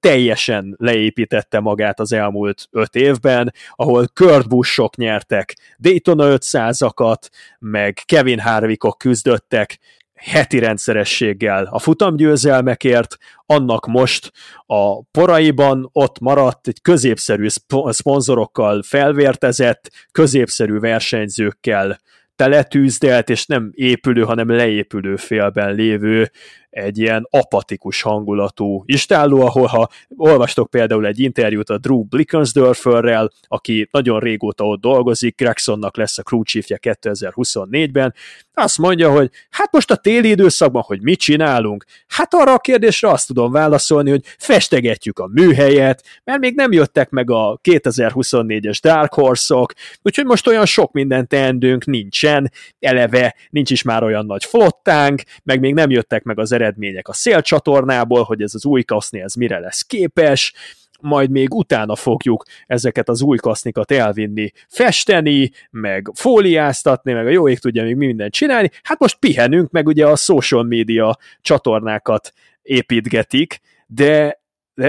teljesen leépítette magát az elmúlt öt évben, ahol Kurt Buschok nyertek Daytona 500-akat, meg Kevin Harvickok küzdöttek heti rendszerességgel. A futamgyőzelmekért, annak most a poraiban ott maradt egy középszerű szp- szponzorokkal felvértezett, középszerű versenyzőkkel teletűzdelt, és nem épülő, hanem leépülő félben lévő egy ilyen apatikus hangulatú istálló, ahol ha olvastok például egy interjút a Drew Blickensdorferrel, aki nagyon régóta ott dolgozik, Gregsonnak lesz a crew chiefje 2024-ben, azt mondja, hogy hát most a téli időszakban, hogy mit csinálunk? Hát arra a kérdésre azt tudom válaszolni, hogy festegetjük a műhelyet, mert még nem jöttek meg a 2024-es Dark Horse-ok, úgyhogy most olyan sok minden teendőnk nincsen, eleve nincs is már olyan nagy flottánk, meg még nem jöttek meg az eredmények a szélcsatornából, hogy ez az új kaszni ez mire lesz képes, majd még utána fogjuk ezeket az új kasznikat elvinni, festeni, meg fóliáztatni, meg a jó ég tudja még mindent csinálni, hát most pihenünk, meg ugye a social media csatornákat építgetik, de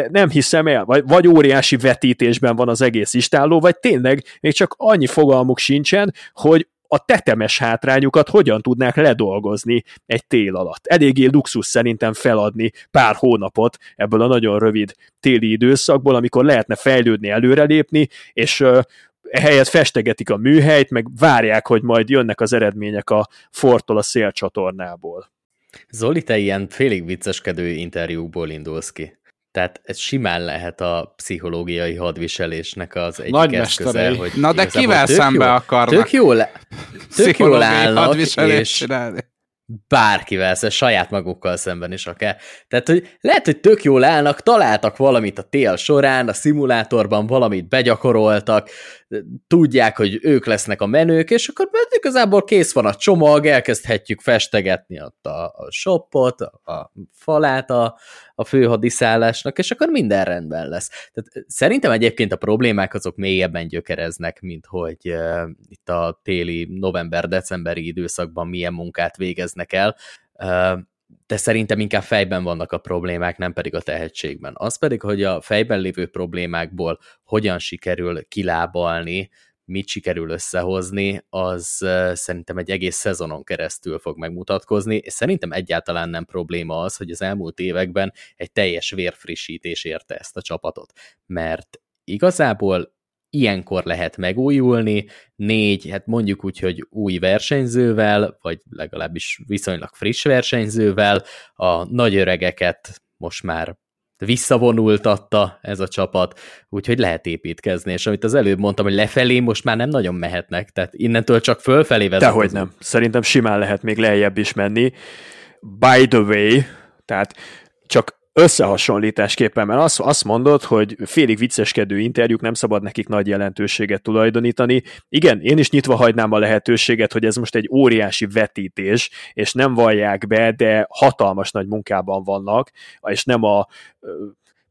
nem hiszem el, vagy, vagy óriási vetítésben van az egész istálló, vagy tényleg még csak annyi fogalmuk sincsen, hogy a tetemes hátrányukat hogyan tudnák ledolgozni egy tél alatt. Eléggé luxus szerintem feladni pár hónapot ebből a nagyon rövid téli időszakból, amikor lehetne fejlődni, előrelépni, és ehelyett festegetik a műhelyt, meg várják, hogy majd jönnek az eredmények a Fortól a szélcsatornából. Zoli, te ilyen félig vicceskedő interjúkból indulsz ki. Tehát ez simán lehet a pszichológiai hadviselésnek az egyik Nagy eszköze, hogy Na de kivel szembe jó, akarnak Tök jól, tök jól állnak, és csinálni? bárkivel, szóval saját magukkal szemben is akár. Tehát, hogy lehet, hogy tök jól állnak, találtak valamit a tél során, a szimulátorban valamit begyakoroltak, tudják, hogy ők lesznek a menők, és akkor igazából kész van a csomag, elkezdhetjük festegetni ott a, a shopot, a falát a, a főhadiszállásnak, és akkor minden rendben lesz. Tehát szerintem egyébként a problémák azok mélyebben gyökereznek, mint hogy uh, itt a téli november-decemberi időszakban milyen munkát végeznek el. Uh, de szerintem inkább fejben vannak a problémák, nem pedig a tehetségben. Az pedig, hogy a fejben lévő problémákból hogyan sikerül kilábalni, mit sikerül összehozni, az szerintem egy egész szezonon keresztül fog megmutatkozni, és szerintem egyáltalán nem probléma az, hogy az elmúlt években egy teljes vérfrissítés érte ezt a csapatot, mert igazából ilyenkor lehet megújulni, négy, hát mondjuk úgy, hogy új versenyzővel, vagy legalábbis viszonylag friss versenyzővel, a nagy öregeket most már visszavonultatta ez a csapat, úgyhogy lehet építkezni, és amit az előbb mondtam, hogy lefelé most már nem nagyon mehetnek, tehát innentől csak fölfelé vezet. Dehogy nem, szerintem simán lehet még lejjebb is menni. By the way, tehát csak összehasonlításképpen, mert azt, azt mondod, hogy félig vicceskedő interjúk nem szabad nekik nagy jelentőséget tulajdonítani. Igen, én is nyitva hagynám a lehetőséget, hogy ez most egy óriási vetítés, és nem vallják be, de hatalmas nagy munkában vannak, és nem a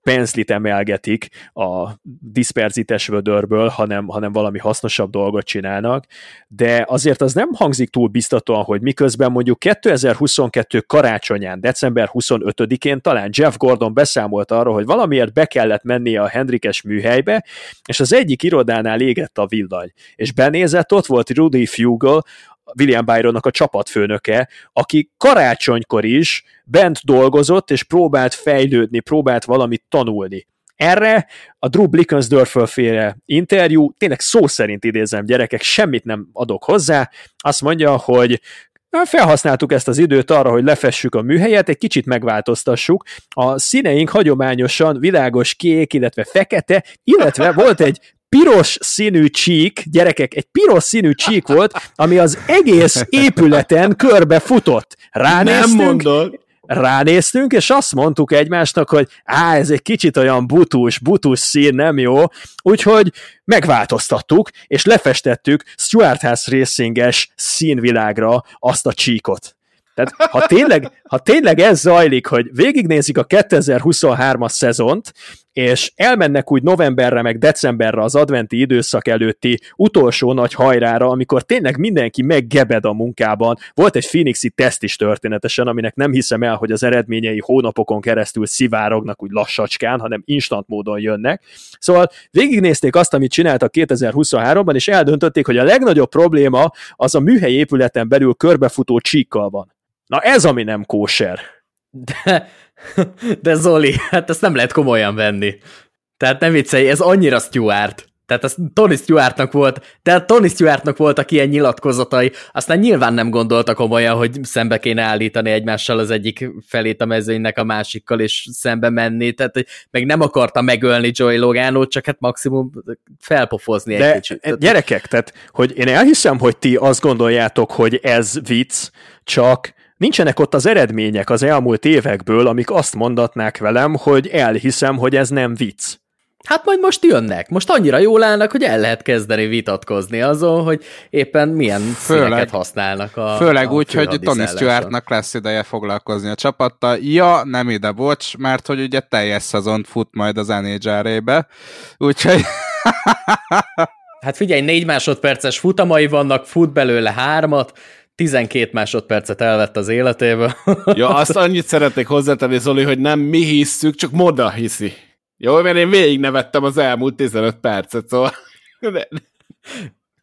pénzlit emelgetik a diszperzites vödörből, hanem, hanem valami hasznosabb dolgot csinálnak, de azért az nem hangzik túl biztatóan, hogy miközben mondjuk 2022 karácsonyán, december 25-én talán Jeff Gordon beszámolt arról, hogy valamiért be kellett mennie a Hendrikes műhelybe, és az egyik irodánál égett a villany. És benézett, ott volt Rudy Fugel, William Byronnak a csapatfőnöke, aki karácsonykor is bent dolgozott, és próbált fejlődni, próbált valamit tanulni. Erre a Drew Blickensdorfer féle interjú, tényleg szó szerint idézem gyerekek, semmit nem adok hozzá, azt mondja, hogy felhasználtuk ezt az időt arra, hogy lefessük a műhelyet, egy kicsit megváltoztassuk. A színeink hagyományosan világos kék, illetve fekete, illetve volt egy piros színű csík, gyerekek, egy piros színű csík volt, ami az egész épületen körbe futott. Ránéztünk, Nem mondod. ránéztünk, és azt mondtuk egymásnak, hogy á, ez egy kicsit olyan butus, butus szín, nem jó, úgyhogy megváltoztattuk, és lefestettük Stuart House Racinges színvilágra azt a csíkot. Tehát ha tényleg, ha tényleg ez zajlik, hogy végignézik a 2023-as szezont, és elmennek úgy novemberre, meg decemberre az adventi időszak előtti utolsó nagy hajrára, amikor tényleg mindenki meggebed a munkában. Volt egy Phoenixi teszt is történetesen, aminek nem hiszem el, hogy az eredményei hónapokon keresztül szivárognak úgy lassacskán, hanem instant módon jönnek. Szóval végignézték azt, amit csináltak 2023-ban, és eldöntötték, hogy a legnagyobb probléma az a műhely épületen belül körbefutó csíkkal van. Na ez, ami nem kóser. De, de Zoli, hát ezt nem lehet komolyan venni. Tehát nem viccelj, ez annyira Stuart. Tehát ez Tony Stewartnak volt, tehát Tony Stewartnak voltak ilyen nyilatkozatai, aztán nyilván nem gondolta komolyan, hogy szembe kéne állítani egymással az egyik felét a mezőnynek a másikkal, és szembe menni, tehát meg nem akarta megölni Joey Logano, csak hát maximum felpofozni De egy kicsit. gyerekek, tehát, hogy én elhiszem, hogy ti azt gondoljátok, hogy ez vicc, csak nincsenek ott az eredmények az elmúlt évekből, amik azt mondatnák velem, hogy elhiszem, hogy ez nem vicc. Hát majd most jönnek. Most annyira jól állnak, hogy el lehet kezdeni vitatkozni azon, hogy éppen milyen főleg, színeket használnak a Főleg a úgy, hogy Tony Stewartnak lesz ideje foglalkozni a csapattal. Ja, nem ide, bocs, mert hogy ugye teljes szezont fut majd az NHL-ébe, úgyhogy... hát figyelj, négy másodperces futamai vannak, fut belőle hármat, 12 másodpercet elvett az életéből. ja, azt annyit szeretnék hozzátenni, Zoli, hogy nem mi hisszük, csak Moda hiszi. Jó, mert én végig nevettem az elmúlt 15 percet, szóval... De...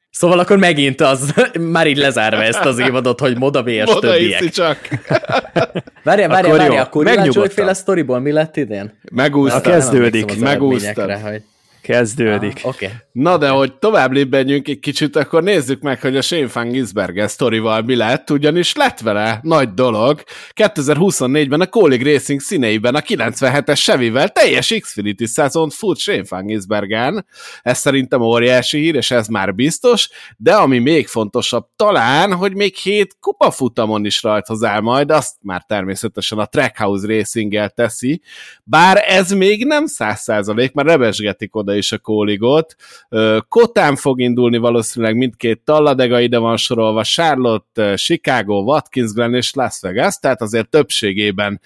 Szóval akkor megint az, már így lezárva ezt az évadot, hogy Moda vs. Moda többiek. csak. várja, várja, várja, akkor Iván sztoriból mi lett idén? Megúsztam. Kezdődik. Megúsztam. Hogy... Kezdődik. Ah. Okay. Na de, hogy tovább lépbenjünk egy kicsit, akkor nézzük meg, hogy a Shane Van Gisberger sztorival mi lett, ugyanis lett vele nagy dolog. 2024-ben a Colleague Racing színeiben a 97-es Chevy-vel teljes Xfinity szezont fut Shane Van Gisbergen. Ez szerintem óriási hír, és ez már biztos, de ami még fontosabb talán, hogy még hét kupafutamon is rajthoz áll majd, azt már természetesen a Trackhouse racing teszi, bár ez még nem száz százalék, mert rebesgetik oda is a kóligot. Kotán fog indulni valószínűleg mindkét talladega, ide van sorolva Charlotte, Chicago, Watkins Glen és Las Vegas, tehát azért többségében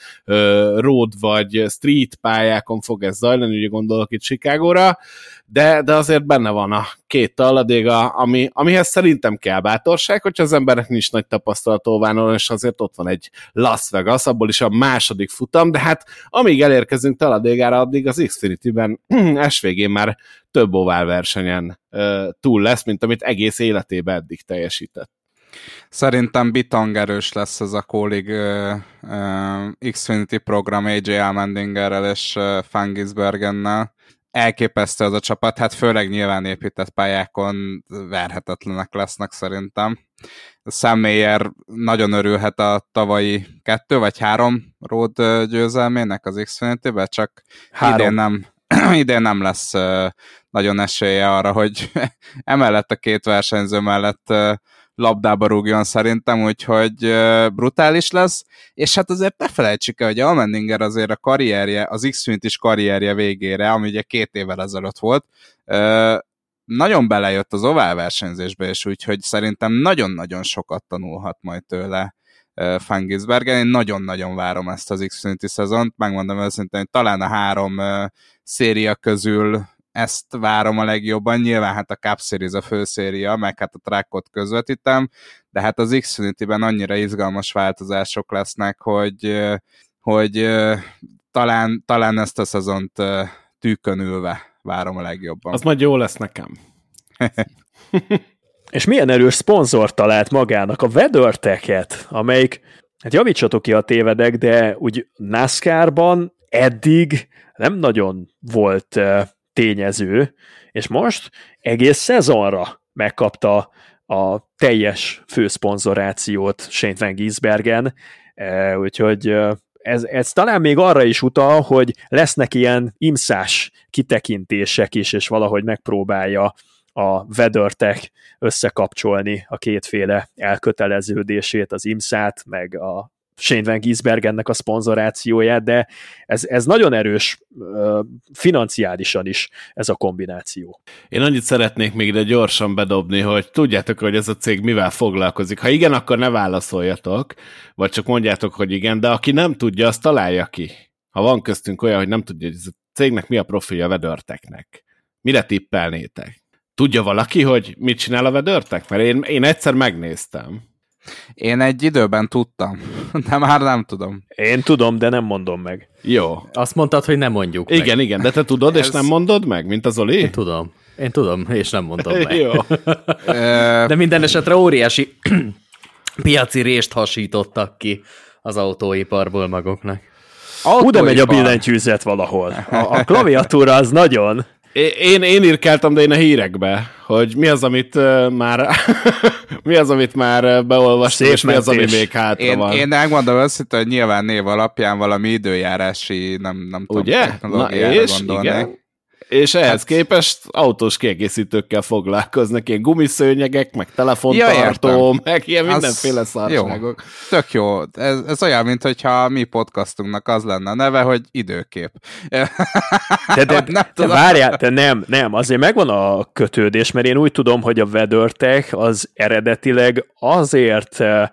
road vagy street pályákon fog ez zajlani, ugye gondolok itt Chicagóra, de, de azért benne van a két talladéga, ami, amihez szerintem kell bátorság, hogyha az emberek nincs nagy tapasztalat és azért ott van egy Las Vegas, abból is a második futam, de hát amíg elérkezünk talladégára, addig az Xfinity-ben SVG már több ovál versenyen uh, túl lesz, mint amit egész életében eddig teljesített. Szerintem bitang erős lesz ez a Kólig Xfinity program AJ Almendingerrel és uh, Fangisbergennel elképesztő az a csapat, hát főleg nyilván épített pályákon verhetetlenek lesznek szerintem. Sam Mayer nagyon örülhet a tavalyi kettő vagy három road győzelmének az xfinity csak három. idén nem, idén nem lesz nagyon esélye arra, hogy emellett a két versenyző mellett labdába rúgjon szerintem, úgyhogy brutális lesz, és hát azért ne felejtsük el, hogy Almendinger azért a karrierje, az x is karrierje végére, ami ugye két évvel ezelőtt volt, nagyon belejött az ovál versenyzésbe, és úgyhogy szerintem nagyon-nagyon sokat tanulhat majd tőle Fangisbergen. Én nagyon-nagyon várom ezt az Xfinity szezont, megmondom őszintén, hogy talán a három széria közül ezt várom a legjobban. Nyilván hát a Cup Series a főszéria, meg hát a trackot közvetítem, de hát az Xfinity-ben annyira izgalmas változások lesznek, hogy, hogy talán, talán ezt a szezont tűkön ülve várom a legjobban. Az majd jó lesz nekem. És milyen erős szponzor talált magának a WeatherTech-et, amelyik, hát javítsatok ki a tévedek, de úgy NASCAR-ban eddig nem nagyon volt tényező, és most egész szezonra megkapta a teljes főszponzorációt Shane Van Gisbergen, e, úgyhogy e, ez, ez talán még arra is utal, hogy lesznek ilyen imszás kitekintések is, és valahogy megpróbálja a WeatherTech összekapcsolni a kétféle elköteleződését, az IMSZ-át, meg a Shane Van Gisbergennek a szponzorációját, de ez, ez nagyon erős financiálisan is ez a kombináció. Én annyit szeretnék még ide gyorsan bedobni, hogy tudjátok, hogy ez a cég mivel foglalkozik. Ha igen, akkor ne válaszoljatok, vagy csak mondjátok, hogy igen, de aki nem tudja, azt találja ki. Ha van köztünk olyan, hogy nem tudja, hogy ez a cégnek mi a profilja vedörteknek. Mire tippelnétek? Tudja valaki, hogy mit csinál a vedörtek? Mert én, én egyszer megnéztem. Én egy időben tudtam, de már nem tudom. Én tudom, de nem mondom meg. Jó. Azt mondtad, hogy nem mondjuk Igen, meg. igen, de te tudod, Ez... és nem mondod meg, mint az Oli? Én tudom. Én tudom, és nem mondom meg. Jó. de minden esetre óriási piaci rést hasítottak ki az autóiparból maguknak. Hú, de megy a billentyűzet valahol. A, a klaviatúra az nagyon... Én, én írkáltam, de én a hírekbe, hogy mi az, amit uh, már mi az, amit már beolvastam, és mi az, ami még hátra én, van. Én megmondom össze, hogy nyilván név alapján valami időjárási, nem, nem tudom, Ugye? Na és, igen. És ehhez hát... képest autós kiegészítőkkel foglalkoznak, ilyen gumiszőnyegek, meg telefontartó, ja, meg ilyen mindenféle szarságok. Jó. Tök jó. Ez, ez olyan, mint hogyha mi podcastunknak az lenne a neve, hogy időkép. De, de, nem de várjál, de nem, nem, azért megvan a kötődés, mert én úgy tudom, hogy a WeatherTech az eredetileg azért eh,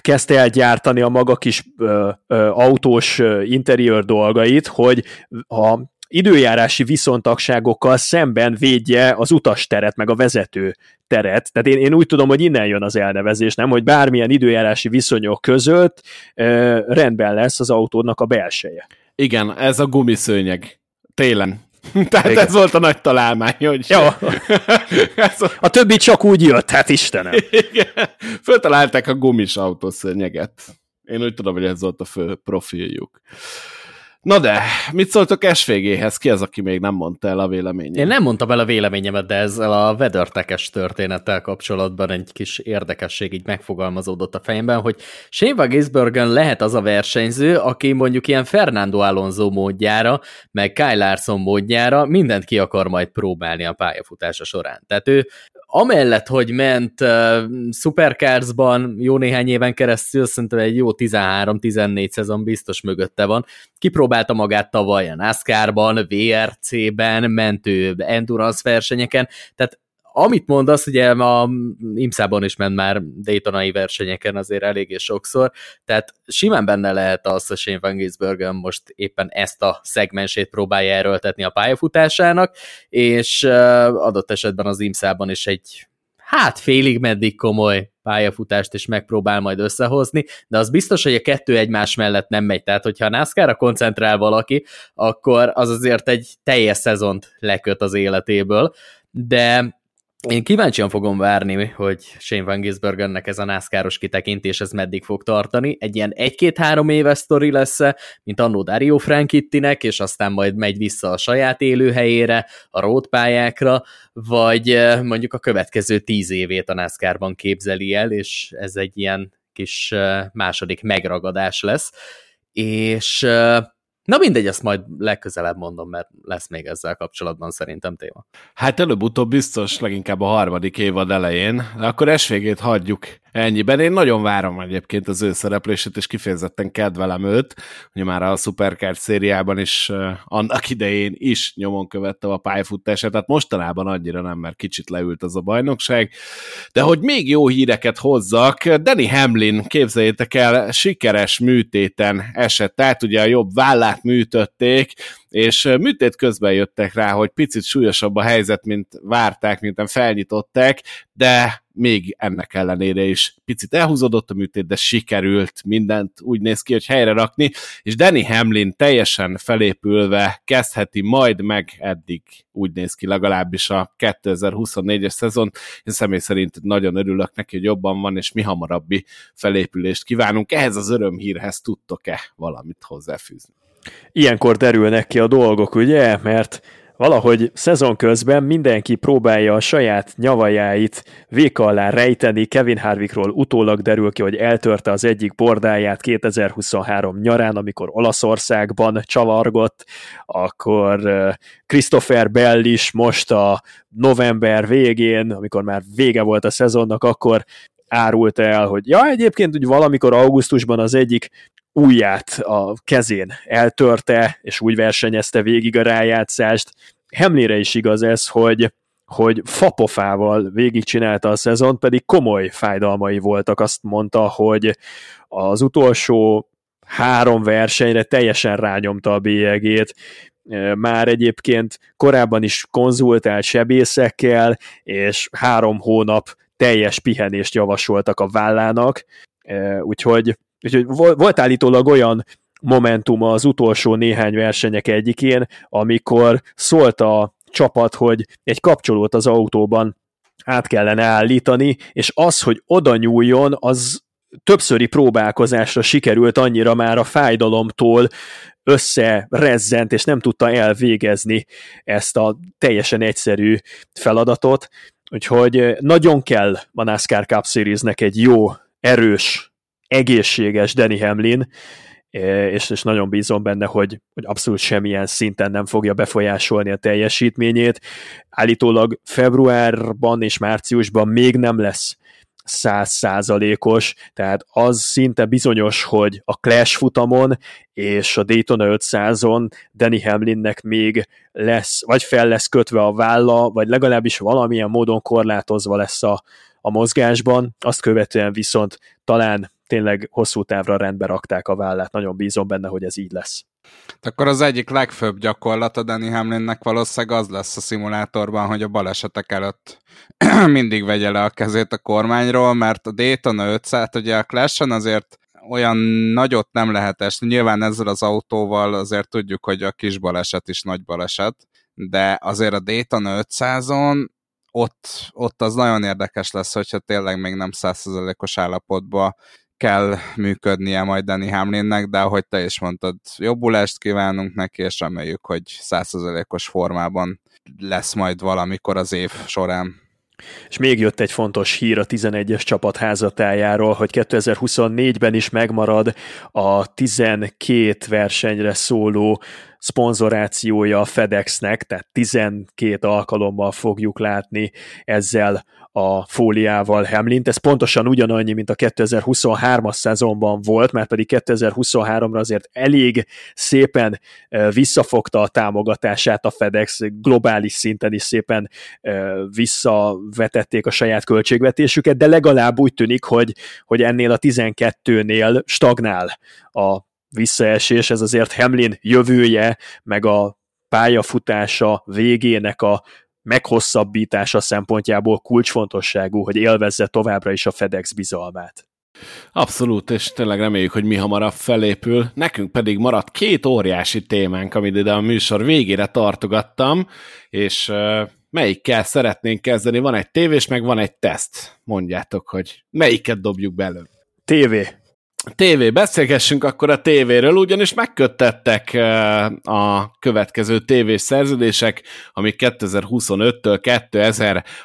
kezdte el gyártani a maga kis ö, ö, autós interiőr dolgait, hogy a időjárási viszontagságokkal szemben védje az utasteret, meg a vezető teret. Tehát én, én úgy tudom, hogy innen jön az elnevezés, nem? Hogy bármilyen időjárási viszonyok között ö, rendben lesz az autódnak a belseje. Igen, ez a gumiszőnyeg. Télen. Tehát Igen. ez volt a nagy találmány, hogy... Jó. a többi csak úgy jött, hát Istenem. Igen. Föltalálták a gumis autószőnyeget. Én úgy tudom, hogy ez volt a fő profiljuk. Na de, mit szóltok SVG-hez? Ki az, aki még nem mondta el a véleményét? Én nem mondtam el a véleményemet, de ezzel a vedörtekes történettel kapcsolatban egy kis érdekesség így megfogalmazódott a fejemben, hogy Shane Gisbergen lehet az a versenyző, aki mondjuk ilyen Fernando Alonso módjára, meg Kyle Larson módjára mindent ki akar majd próbálni a pályafutása során. Tehát ő amellett, hogy ment uh, Supercarsban jó néhány éven keresztül, szerintem egy jó 13-14 szezon biztos mögötte van, kipróbálta magát tavaly a NASCAR-ban, VRC-ben, mentő endurance versenyeken, tehát amit mondasz, ugye a IMSA-ban is ment már Daytonai versenyeken azért eléggé sokszor, tehát simán benne lehet az, hogy Shane Van Gisbergen most éppen ezt a szegmensét próbálja erőltetni a pályafutásának, és adott esetben az IMSA-ban is egy hát félig meddig komoly pályafutást is megpróbál majd összehozni, de az biztos, hogy a kettő egymás mellett nem megy. Tehát, hogyha a NASCAR-ra koncentrál valaki, akkor az azért egy teljes szezont leköt az életéből, de én kíváncsian fogom várni, hogy Shane Van Gisbergennek ez a NASCAR-os kitekintés ez meddig fog tartani. Egy ilyen egy-két-három éves sztori lesz mint annó Dario Frankittinek, és aztán majd megy vissza a saját élőhelyére, a rótpályákra, vagy eh, mondjuk a következő tíz évét a NASCAR-ban képzeli el, és ez egy ilyen kis eh, második megragadás lesz. És eh, Na mindegy, azt majd legközelebb mondom, mert lesz még ezzel kapcsolatban szerintem téma. Hát előbb-utóbb biztos, leginkább a harmadik évad elején, de akkor svg hagyjuk ennyiben. Én nagyon várom egyébként az ő szereplését, és kifejezetten kedvelem őt, hogy már a Supercard szériában is annak idején is nyomon követtem a pályafutását, tehát mostanában annyira nem, mert kicsit leült az a bajnokság. De hogy még jó híreket hozzak, Danny Hamlin, képzeljétek el, sikeres műtéten esett tehát ugye a jobb vállát műtötték, és műtét közben jöttek rá, hogy picit súlyosabb a helyzet, mint várták, mint felnyitották, de még ennek ellenére is picit elhúzódott a műtét, de sikerült mindent úgy néz ki, hogy helyre rakni, és Danny Hamlin teljesen felépülve kezdheti majd meg eddig úgy néz ki legalábbis a 2024-es szezon. Én személy szerint nagyon örülök neki, hogy jobban van, és mi hamarabbi felépülést kívánunk. Ehhez az örömhírhez tudtok-e valamit hozzáfűzni? Ilyenkor derülnek ki a dolgok, ugye? Mert valahogy szezon közben mindenki próbálja a saját nyavajáit véka alá rejteni. Kevin Harvickról utólag derül ki, hogy eltörte az egyik bordáját 2023 nyarán, amikor Olaszországban csavargott, akkor Christopher Bell is most a november végén, amikor már vége volt a szezonnak, akkor árult el, hogy ja, egyébként hogy valamikor augusztusban az egyik ujját a kezén eltörte, és úgy versenyezte végig a rájátszást. Hemlére is igaz ez, hogy hogy fapofával végigcsinálta a szezon, pedig komoly fájdalmai voltak. Azt mondta, hogy az utolsó három versenyre teljesen rányomta a bélyegét, már egyébként korábban is konzultált sebészekkel, és három hónap teljes pihenést javasoltak a vállának, úgyhogy Úgyhogy volt állítólag olyan momentum az utolsó néhány versenyek egyikén, amikor szólt a csapat, hogy egy kapcsolót az autóban át kellene állítani, és az, hogy oda nyúljon, az többszöri próbálkozásra sikerült annyira már a fájdalomtól összerezzent, és nem tudta elvégezni ezt a teljesen egyszerű feladatot, úgyhogy nagyon kell a NASCAR Cup Series-nek egy jó, erős egészséges Danny Hamlin, és, és nagyon bízom benne, hogy, hogy abszolút semmilyen szinten nem fogja befolyásolni a teljesítményét. Állítólag februárban és márciusban még nem lesz százszázalékos, tehát az szinte bizonyos, hogy a Clash futamon és a Daytona 500-on Danny Hamlinnek még lesz, vagy fel lesz kötve a válla, vagy legalábbis valamilyen módon korlátozva lesz a, a mozgásban, azt követően viszont talán tényleg hosszú távra rendbe rakták a vállát. Nagyon bízom benne, hogy ez így lesz. Akkor az egyik legfőbb gyakorlata Danny Hamlinnek valószínűleg az lesz a szimulátorban, hogy a balesetek előtt mindig vegye le a kezét a kormányról, mert a Daytona 500, ugye a clash azért olyan nagyot nem lehet esni. Nyilván ezzel az autóval azért tudjuk, hogy a kis baleset is nagy baleset, de azért a Daytona 500-on ott, ott az nagyon érdekes lesz, hogyha tényleg még nem százszerzelékos állapotban kell működnie majd Danny Hamlinnek, de ahogy te is mondtad, jobbulást kívánunk neki, és reméljük, hogy százszerzelékos formában lesz majd valamikor az év során. És még jött egy fontos hír a 11-es csapat házatájáról, hogy 2024-ben is megmarad a 12 versenyre szóló szponzorációja a FedExnek, tehát 12 alkalommal fogjuk látni ezzel a fóliával Hamlint. Ez pontosan ugyanannyi, mint a 2023-as szezonban volt, mert pedig 2023-ra azért elég szépen visszafogta a támogatását a FedEx, globális szinten is szépen visszavetették a saját költségvetésüket, de legalább úgy tűnik, hogy, hogy ennél a 12-nél stagnál a visszaesés, ez azért Hamlin jövője, meg a pályafutása végének a meghosszabbítása szempontjából kulcsfontosságú, hogy élvezze továbbra is a FedEx bizalmát. Abszolút, és tényleg reméljük, hogy mi hamarabb felépül. Nekünk pedig maradt két óriási témánk, amit ide a műsor végére tartogattam, és melyikkel szeretnénk kezdeni? Van egy tévés, meg van egy teszt. Mondjátok, hogy melyiket dobjuk belőle. TV. TV, beszélgessünk akkor a tévéről, ugyanis megköttettek eh, a következő tévés szerződések, amik 2025-től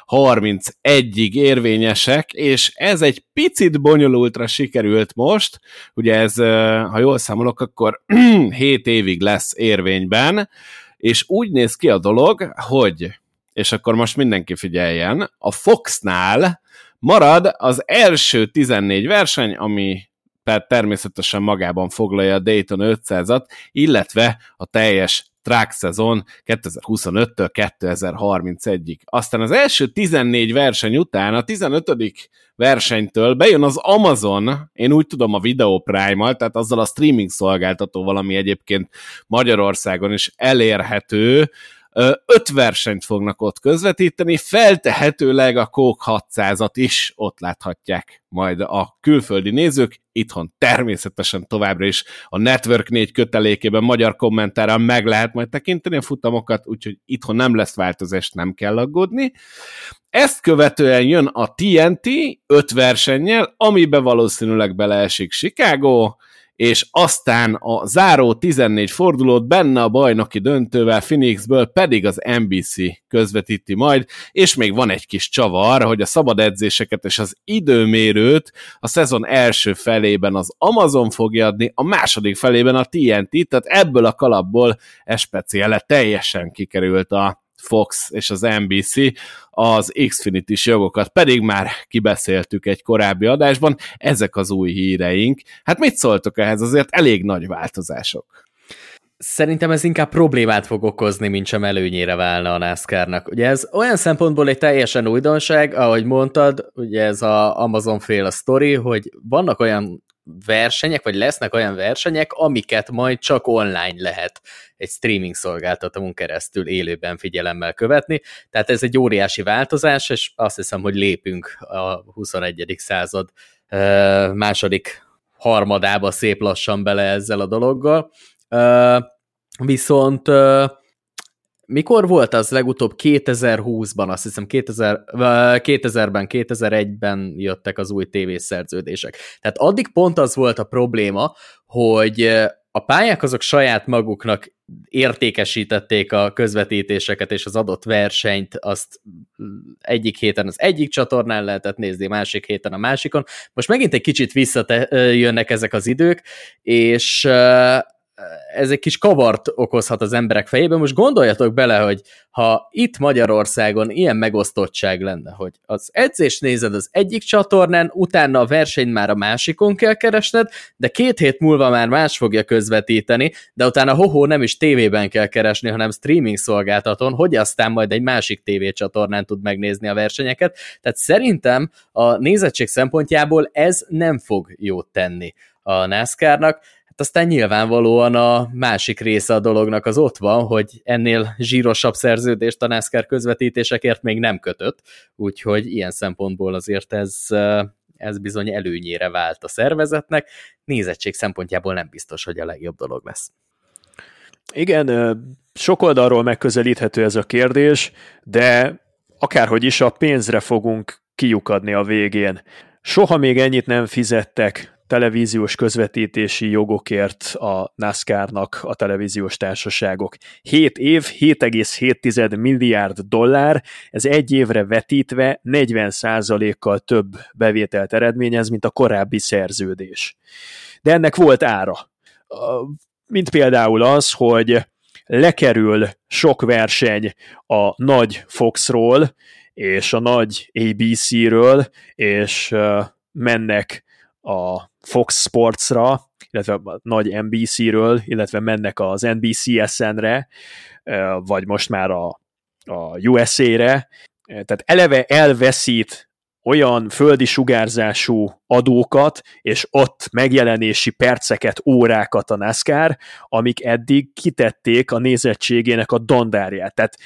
2031-ig érvényesek, és ez egy picit bonyolultra sikerült most, ugye ez, eh, ha jól számolok, akkor 7 évig lesz érvényben, és úgy néz ki a dolog, hogy, és akkor most mindenki figyeljen, a Foxnál marad az első 14 verseny, ami tehát természetesen magában foglalja a Dayton 500-at, illetve a teljes track szezon 2025-től 2031-ig. Aztán az első 14 verseny után, a 15. versenytől bejön az Amazon, én úgy tudom a Video Prime-mal, tehát azzal a streaming szolgáltatóval, ami egyébként Magyarországon is elérhető, öt versenyt fognak ott közvetíteni, feltehetőleg a Kók 600-at is ott láthatják majd a külföldi nézők, itthon természetesen továbbra is a Network 4 kötelékében magyar kommentárral meg lehet majd tekinteni a futamokat, úgyhogy itthon nem lesz változás, nem kell aggódni. Ezt követően jön a TNT 5 versennyel, amibe valószínűleg beleesik Chicago, és aztán a záró 14 fordulót benne a bajnoki döntővel Phoenixből pedig az NBC közvetíti majd, és még van egy kis csavar, hogy a szabad edzéseket és az időmérőt a szezon első felében az Amazon fogja adni, a második felében a TNT, tehát ebből a kalapból ez speciále teljesen kikerült a Fox és az NBC, az Xfinity-s jogokat pedig már kibeszéltük egy korábbi adásban, ezek az új híreink. Hát mit szóltok ehhez? Azért elég nagy változások. Szerintem ez inkább problémát fog okozni, mint sem előnyére válna a NASCAR-nak. Ugye ez olyan szempontból egy teljesen újdonság, ahogy mondtad, ugye ez a Amazon fél a sztori, hogy vannak olyan versenyek, vagy lesznek olyan versenyek, amiket majd csak online lehet egy streaming szolgáltatón keresztül élőben figyelemmel követni. Tehát ez egy óriási változás, és azt hiszem, hogy lépünk a 21. század második harmadába szép lassan bele ezzel a dologgal. Viszont mikor volt az legutóbb 2020-ban, azt hiszem 2000, 2000-ben, 2001-ben jöttek az új tévészerződések. Tehát addig pont az volt a probléma, hogy a pályák azok saját maguknak értékesítették a közvetítéseket és az adott versenyt, azt egyik héten az egyik csatornán lehetett nézni, másik héten a másikon. Most megint egy kicsit visszajönnek ezek az idők, és ez egy kis kavart okozhat az emberek fejében. Most gondoljatok bele, hogy ha itt Magyarországon ilyen megosztottság lenne, hogy az edzés nézed az egyik csatornán, utána a versenyt már a másikon kell keresned, de két hét múlva már más fogja közvetíteni, de utána hoho nem is tévében kell keresni, hanem streaming szolgáltatón, hogy aztán majd egy másik tévécsatornán tud megnézni a versenyeket. Tehát szerintem a nézettség szempontjából ez nem fog jót tenni a NASCAR-nak Hát aztán nyilvánvalóan a másik része a dolognak az ott van, hogy ennél zsírosabb szerződést a NASCAR közvetítésekért még nem kötött, úgyhogy ilyen szempontból azért ez, ez bizony előnyére vált a szervezetnek. Nézettség szempontjából nem biztos, hogy a legjobb dolog lesz. Igen, sok oldalról megközelíthető ez a kérdés, de akárhogy is a pénzre fogunk kiukadni a végén. Soha még ennyit nem fizettek televíziós közvetítési jogokért a NASCAR-nak a televíziós társaságok. 7 év, 7,7 milliárd dollár, ez egy évre vetítve 40%-kal több bevételt eredményez, mint a korábbi szerződés. De ennek volt ára. Mint például az, hogy lekerül sok verseny a nagy Foxról, és a nagy ABC-ről, és mennek a Fox Sportsra, illetve a nagy NBC-ről, illetve mennek az NBCSN-re, vagy most már a, a USA-re, tehát eleve elveszít olyan földi sugárzású adókat, és ott megjelenési perceket, órákat a NASCAR, amik eddig kitették a nézettségének a dandárját. Tehát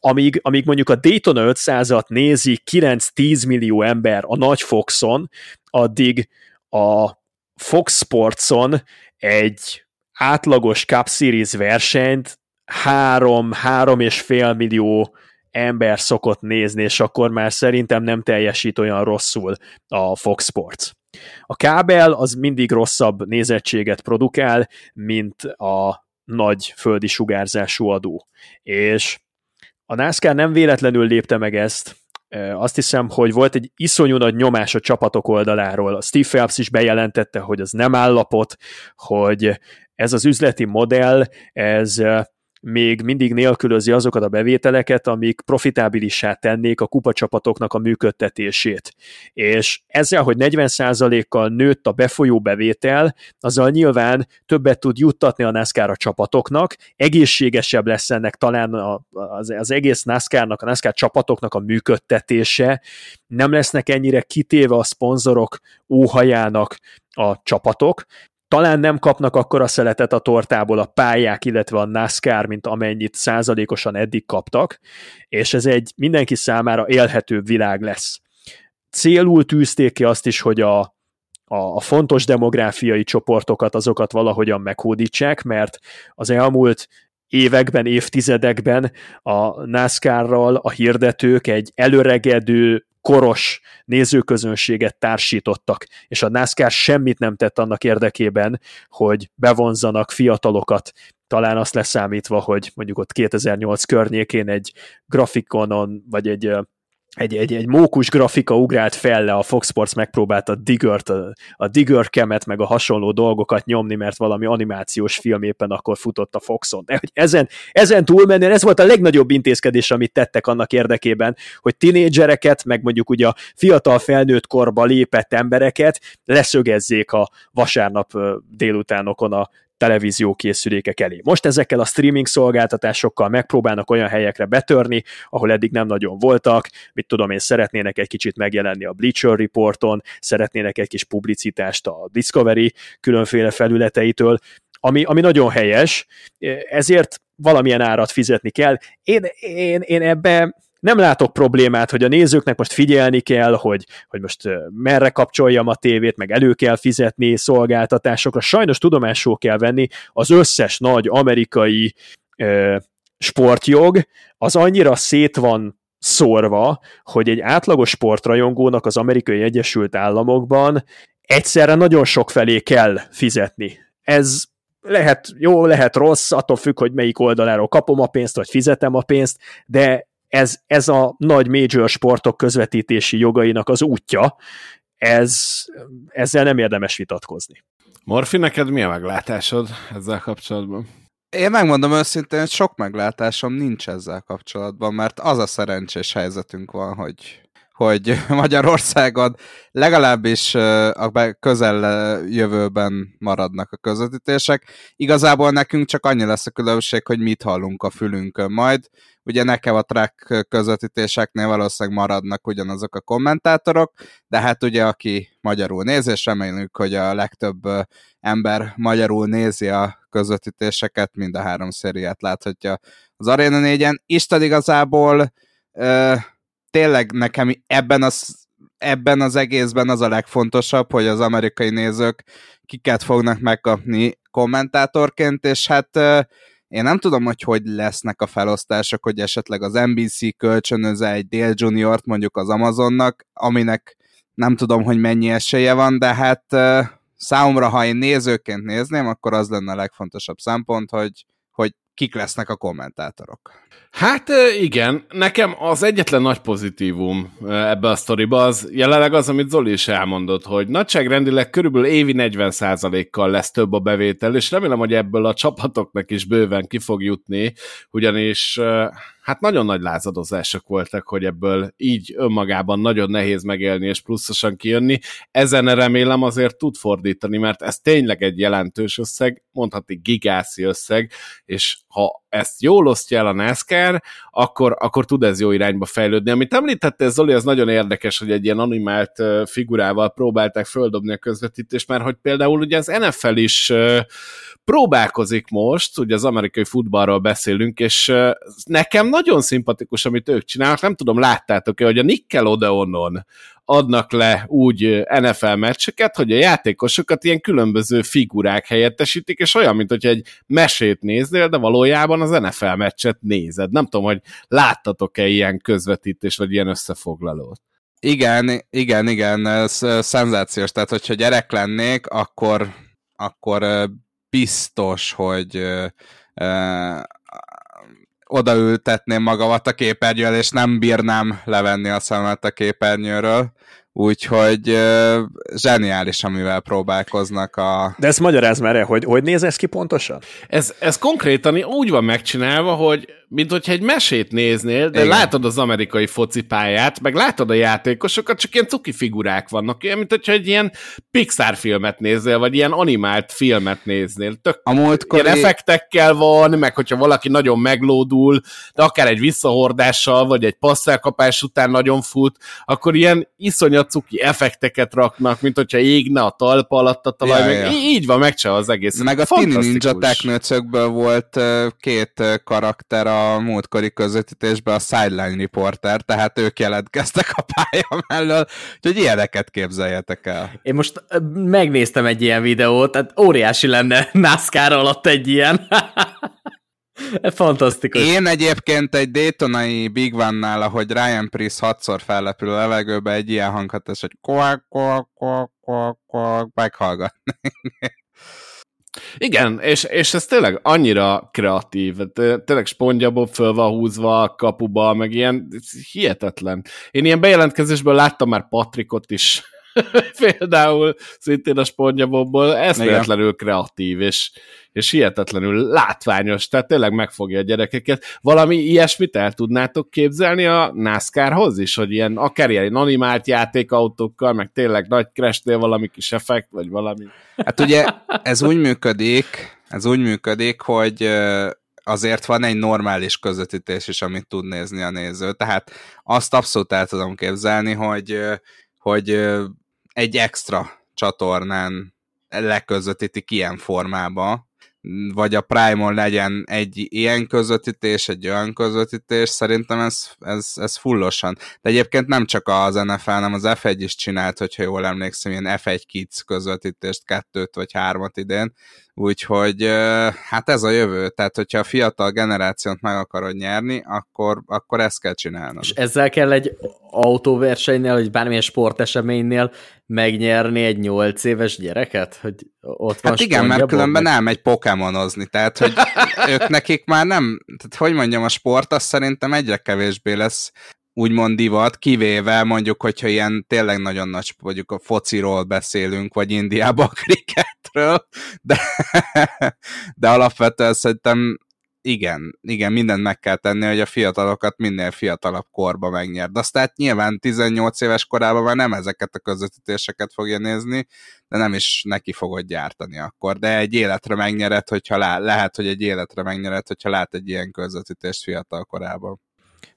amíg, amíg mondjuk a Daytona 500-at nézi 9-10 millió ember a nagy Foxon, addig a Fox Sportson egy átlagos Cup Series versenyt három, három és fél millió ember szokott nézni, és akkor már szerintem nem teljesít olyan rosszul a Fox Sports. A kábel az mindig rosszabb nézettséget produkál, mint a nagy földi sugárzású adó. És a NASCAR nem véletlenül lépte meg ezt, azt hiszem, hogy volt egy iszonyú nagy nyomás a csapatok oldaláról. A Steve Phelps is bejelentette, hogy az nem állapot, hogy ez az üzleti modell, ez még mindig nélkülözi azokat a bevételeket, amik profitábilissá tennék a kupacsapatoknak a működtetését. És ezzel, hogy 40%-kal nőtt a befolyó bevétel, azzal nyilván többet tud juttatni a NASCAR a csapatoknak, egészségesebb lesz ennek talán az, az egész NASCAR-nak, a NASCAR csapatoknak a működtetése, nem lesznek ennyire kitéve a szponzorok óhajának a csapatok, talán nem kapnak akkor a szeletet a tortából a pályák, illetve a NASCAR, mint amennyit százalékosan eddig kaptak, és ez egy mindenki számára élhető világ lesz. Célul tűzték ki azt is, hogy a, a fontos demográfiai csoportokat, azokat valahogyan meghódítsák, mert az elmúlt években, évtizedekben a NASCAR-ral a hirdetők egy előregedő koros nézőközönséget társítottak, és a NASCAR semmit nem tett annak érdekében, hogy bevonzanak fiatalokat, talán azt leszámítva, hogy mondjuk ott 2008 környékén egy grafikonon, vagy egy egy, egy, egy mókus grafika ugrált fel le, a Fox Sports megpróbálta Digger-t, a, a Digger kemet, meg a hasonló dolgokat nyomni, mert valami animációs film éppen akkor futott a Foxon. De hogy ezen, ezen túlmenően ez volt a legnagyobb intézkedés, amit tettek annak érdekében, hogy tinédzsereket, meg mondjuk ugye a fiatal felnőtt korba lépett embereket leszögezzék a vasárnap délutánokon a televízió készülékek elé. Most ezekkel a streaming szolgáltatásokkal megpróbálnak olyan helyekre betörni, ahol eddig nem nagyon voltak, mit tudom én, szeretnének egy kicsit megjelenni a Bleacher Reporton, szeretnének egy kis publicitást a Discovery különféle felületeitől, ami, ami nagyon helyes, ezért valamilyen árat fizetni kell. Én, én, én ebbe nem látok problémát, hogy a nézőknek most figyelni kell, hogy, hogy most merre kapcsoljam a tévét, meg elő kell fizetni szolgáltatásokra. Sajnos tudomásul kell venni az összes nagy amerikai ö, sportjog, az annyira szét van szórva, hogy egy átlagos sportrajongónak az amerikai Egyesült Államokban egyszerre nagyon sok felé kell fizetni. Ez lehet jó, lehet rossz, attól függ, hogy melyik oldaláról kapom a pénzt, vagy fizetem a pénzt, de ez, ez a nagy major sportok közvetítési jogainak az útja, ez, ezzel nem érdemes vitatkozni. Morfi, neked mi a meglátásod ezzel kapcsolatban? Én megmondom őszintén, hogy sok meglátásom nincs ezzel kapcsolatban, mert az a szerencsés helyzetünk van, hogy hogy Magyarországon legalábbis a közel jövőben maradnak a közvetítések. Igazából nekünk csak annyi lesz a különbség, hogy mit hallunk a fülünkön majd. Ugye nekem a track közvetítéseknél valószínűleg maradnak ugyanazok a kommentátorok, de hát ugye aki magyarul néz, és reméljük, hogy a legtöbb ember magyarul nézi a közvetítéseket, mind a három szériát láthatja az Arena 4-en. Isten igazából tényleg nekem ebben az, ebben az egészben az a legfontosabb, hogy az amerikai nézők kiket fognak megkapni kommentátorként, és hát én nem tudom, hogy hogy lesznek a felosztások, hogy esetleg az NBC kölcsönöze egy Dale Juniort mondjuk az Amazonnak, aminek nem tudom, hogy mennyi esélye van, de hát számomra, ha én nézőként nézném, akkor az lenne a legfontosabb szempont, hogy kik lesznek a kommentátorok. Hát igen, nekem az egyetlen nagy pozitívum ebbe a sztoriba az jelenleg az, amit Zoli is elmondott, hogy nagyságrendileg körülbelül évi 40%-kal lesz több a bevétel, és remélem, hogy ebből a csapatoknak is bőven ki fog jutni, ugyanis hát nagyon nagy lázadozások voltak, hogy ebből így önmagában nagyon nehéz megélni és pluszosan kijönni. Ezen remélem azért tud fordítani, mert ez tényleg egy jelentős összeg, mondhatni gigászi összeg, és ha ezt jól osztja el a NASCAR, akkor, akkor tud ez jó irányba fejlődni. Amit említette Zoli, az nagyon érdekes, hogy egy ilyen animált figurával próbálták földobni a közvetítést, mert hogy például ugye az NFL is próbálkozik most, ugye az amerikai futballról beszélünk, és nekem nagyon szimpatikus, amit ők csinálnak, nem tudom, láttátok-e, hogy a Nickelodeonon adnak le úgy NFL meccseket, hogy a játékosokat ilyen különböző figurák helyettesítik, és olyan, mint hogy egy mesét néznél, de valójában az NFL meccset nézed. Nem tudom, hogy láttatok-e ilyen közvetítés, vagy ilyen összefoglalót. Igen, igen, igen, ez szenzációs. Tehát, hogyha gyerek lennék, akkor, akkor biztos, hogy odaültetném magamat a képernyőről, és nem bírnám levenni a szemet a képernyőről. Úgyhogy uh, zseniális, amivel próbálkoznak a... De ezt magyaráz már hogy hogy néz ez ki pontosan? Ez, ez konkrétan úgy van megcsinálva, hogy mint hogyha egy mesét néznél, de Igen. látod az amerikai focipályát, meg látod a játékosokat, csak ilyen cuki figurák vannak, olyan, mint hogyha egy ilyen Pixar filmet néznél, vagy ilyen animált filmet néznél. Tök a múltkori... ilyen effektekkel van, meg hogyha valaki nagyon meglódul, de akár egy visszahordással, vagy egy passzelkapás után nagyon fut, akkor ilyen iszonyat cuki effekteket raknak, mint hogyha égne a talpa alatt a talaj, ja, meg ja. így van megcsinálva az egész. Meg a Tini Ninja Technőcökből volt két karakter a a múltkori közvetítésben a sideline reporter, tehát ők jelentkeztek a pálya mellől, úgyhogy ilyeneket képzeljetek el. Én most megnéztem egy ilyen videót, tehát óriási lenne NASCAR alatt egy ilyen. Fantasztikus. Én egyébként egy Daytonai Big One-nál, ahogy Ryan Priest hatszor fellepül a levegőbe, egy ilyen hanghatás, hogy koak, koak, koak, koak, koak, meghallgatni. Igen, és, és ez tényleg annyira kreatív, tényleg spongyabob föl van húzva a kapuba, meg ilyen hihetetlen. Én ilyen bejelentkezésből láttam már Patrikot is, például szintén a spongybobból, ez véletlenül kreatív, és, és hihetetlenül látványos, tehát tényleg megfogja a gyerekeket. Valami ilyesmit el tudnátok képzelni a NASCAR-hoz is, hogy ilyen akár ilyen animált játékautókkal, meg tényleg nagy crash valami kis effekt, vagy valami. Hát ugye ez úgy működik, ez úgy működik, hogy azért van egy normális közvetítés is, amit tud nézni a néző. Tehát azt abszolút el tudom képzelni, hogy, hogy egy extra csatornán leközvetítik ilyen formába, vagy a Prime-on legyen egy ilyen közvetítés, egy olyan közvetítés, szerintem ez, ez, ez fullosan. De egyébként nem csak az NFL, hanem az F1 is csinált, hogyha jól emlékszem, ilyen F1 Kids közvetítést, kettőt vagy hármat idén, Úgyhogy hát ez a jövő, tehát hogyha a fiatal generációt meg akarod nyerni, akkor, akkor ezt kell csinálnod. És ezzel kell egy autóversenynél, vagy bármilyen sporteseménynél megnyerni egy nyolc éves gyereket? Hogy ott van hát igen, mert különben meg... elmegy pokémonozni, tehát hogy ők nekik már nem, tehát hogy mondjam, a sport az szerintem egyre kevésbé lesz úgymond divat, kivéve mondjuk, hogyha ilyen tényleg nagyon nagy, mondjuk a fociról beszélünk, vagy Indiában a kriketről, de, de alapvetően szerintem igen, igen, mindent meg kell tenni, hogy a fiatalokat minél fiatalabb korba megnyerd. Aztán nyilván 18 éves korában már nem ezeket a közvetítéseket fogja nézni, de nem is neki fogod gyártani akkor. De egy életre megnyered, hogyha lá- lehet, hogy egy életre megnyered, hogyha lát egy ilyen közvetítést fiatal korában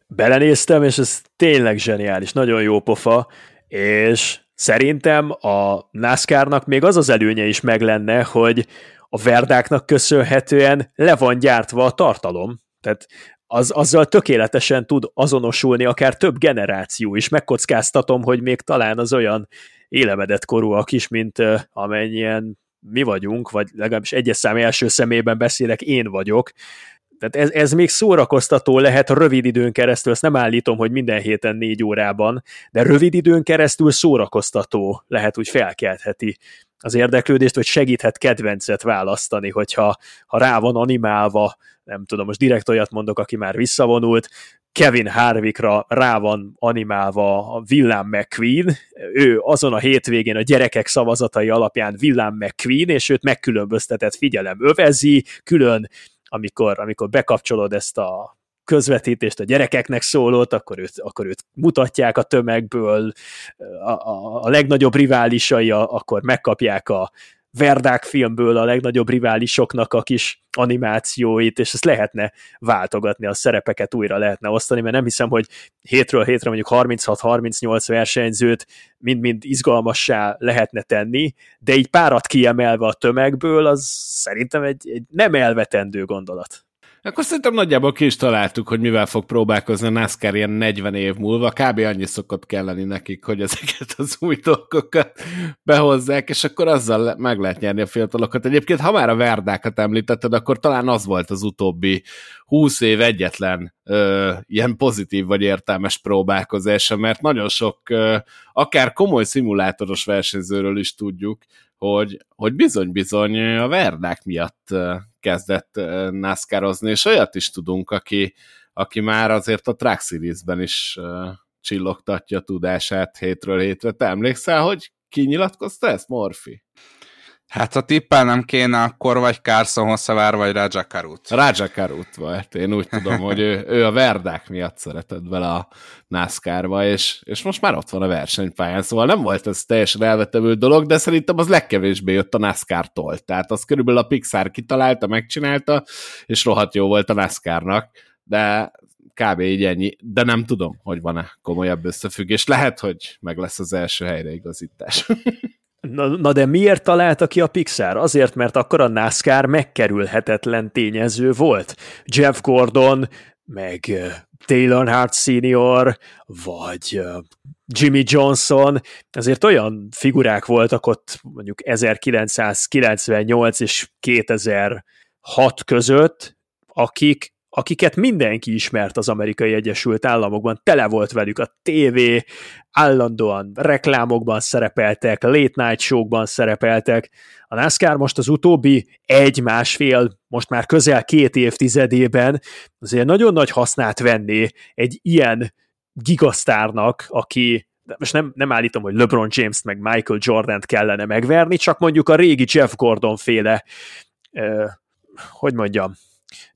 belenéztem, és ez tényleg zseniális, nagyon jó pofa, és szerintem a NASCAR-nak még az az előnye is meg lenne, hogy a verdáknak köszönhetően le van gyártva a tartalom, tehát az, azzal tökéletesen tud azonosulni akár több generáció is. Megkockáztatom, hogy még talán az olyan élemedett korúak is, mint amennyien mi vagyunk, vagy legalábbis egyes szám első szemében beszélek, én vagyok, tehát ez, ez még szórakoztató lehet rövid időn keresztül, ezt nem állítom, hogy minden héten négy órában, de rövid időn keresztül szórakoztató lehet, úgy felkeltheti az érdeklődést, vagy segíthet kedvencet választani, hogyha ha rá van animálva, nem tudom, most direkt olyat mondok, aki már visszavonult, Kevin Harvickra rá van animálva a Willem McQueen, ő azon a hétvégén a gyerekek szavazatai alapján Willem McQueen, és őt megkülönböztetett figyelem övezi, külön amikor, amikor bekapcsolod ezt a közvetítést a gyerekeknek szólót, akkor őt, akkor őt mutatják a tömegből, a, a, a legnagyobb riválisai a, akkor megkapják a Verdák filmből a legnagyobb riválisoknak a kis animációit, és ezt lehetne váltogatni, a szerepeket újra lehetne osztani, mert nem hiszem, hogy hétről hétre mondjuk 36-38 versenyzőt mind-mind izgalmassá lehetne tenni, de így párat kiemelve a tömegből, az szerintem egy, egy nem elvetendő gondolat. Akkor szerintem nagyjából ki is találtuk, hogy mivel fog próbálkozni a NASCAR ilyen 40 év múlva. Kb. annyi szokott kelleni nekik, hogy ezeket az új dolgokat behozzák, és akkor azzal meg lehet nyerni a fiatalokat. Egyébként, ha már a verdákat említetted, akkor talán az volt az utóbbi 20 év egyetlen ö, ilyen pozitív vagy értelmes próbálkozása, mert nagyon sok, ö, akár komoly szimulátoros versenyzőről is tudjuk, hogy, hogy bizony-bizony a verdák miatt kezdett NASCAR-ozni, és olyat is tudunk, aki, aki már azért a Track Series-ben is csillogtatja tudását hétről hétre. Te emlékszel, hogy ki nyilatkozta ezt, Morfi? Hát ha tippelnem kéne, akkor vagy Carson Hosszavár, vagy Raja Karut. Raja Karut volt. Én úgy tudom, hogy ő, ő a verdák miatt szeretett bele a NASCAR-ba, és, és most már ott van a versenypályán, szóval nem volt ez teljesen elvetevő dolog, de szerintem az legkevésbé jött a NASCAR-tól. Tehát az körülbelül a Pixar kitalálta, megcsinálta, és rohadt jó volt a NASCAR-nak, de kb. így ennyi, de nem tudom, hogy van-e komolyabb összefüggés. Lehet, hogy meg lesz az első helyreigazítás. Na, na de miért találta ki a Pixar? Azért, mert akkor a NASCAR megkerülhetetlen tényező volt. Jeff Gordon, meg Taylor Hart Senior, vagy Jimmy Johnson, azért olyan figurák voltak ott mondjuk 1998 és 2006 között, akik akiket mindenki ismert az amerikai Egyesült Államokban, tele volt velük a tévé, állandóan reklámokban szerepeltek, late night showkban szerepeltek. A NASCAR most az utóbbi egy-másfél, most már közel két évtizedében azért nagyon nagy hasznát venni egy ilyen gigasztárnak, aki most nem, nem állítom, hogy LeBron James-t meg Michael Jordan-t kellene megverni, csak mondjuk a régi Jeff Gordon féle, eh, hogy mondjam,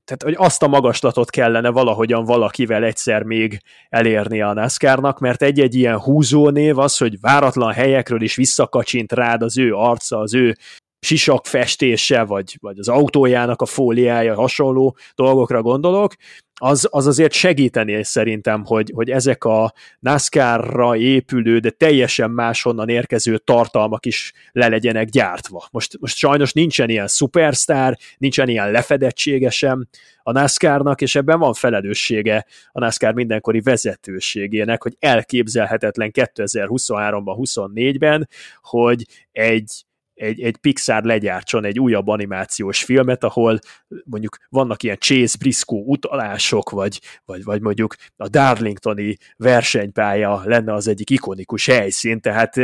tehát hogy azt a magaslatot kellene valahogyan valakivel egyszer még elérni a NASCAR-nak, mert egy-egy ilyen húzónév az, hogy váratlan helyekről is visszakacsint rád az ő arca, az ő sisak festése, vagy, vagy az autójának a fóliája, hasonló dolgokra gondolok, az, az azért segíteni szerintem, hogy, hogy ezek a NASCAR-ra épülő, de teljesen máshonnan érkező tartalmak is le legyenek gyártva. Most, most sajnos nincsen ilyen szupersztár, nincsen ilyen lefedettsége sem a NASCAR-nak, és ebben van felelőssége a NASCAR mindenkori vezetőségének, hogy elképzelhetetlen 2023-ban, 24-ben, hogy egy egy, egy Pixar legyártson egy újabb animációs filmet, ahol mondjuk vannak ilyen Chase Briscoe utalások, vagy, vagy, vagy mondjuk a Darlingtoni versenypálya lenne az egyik ikonikus helyszín, tehát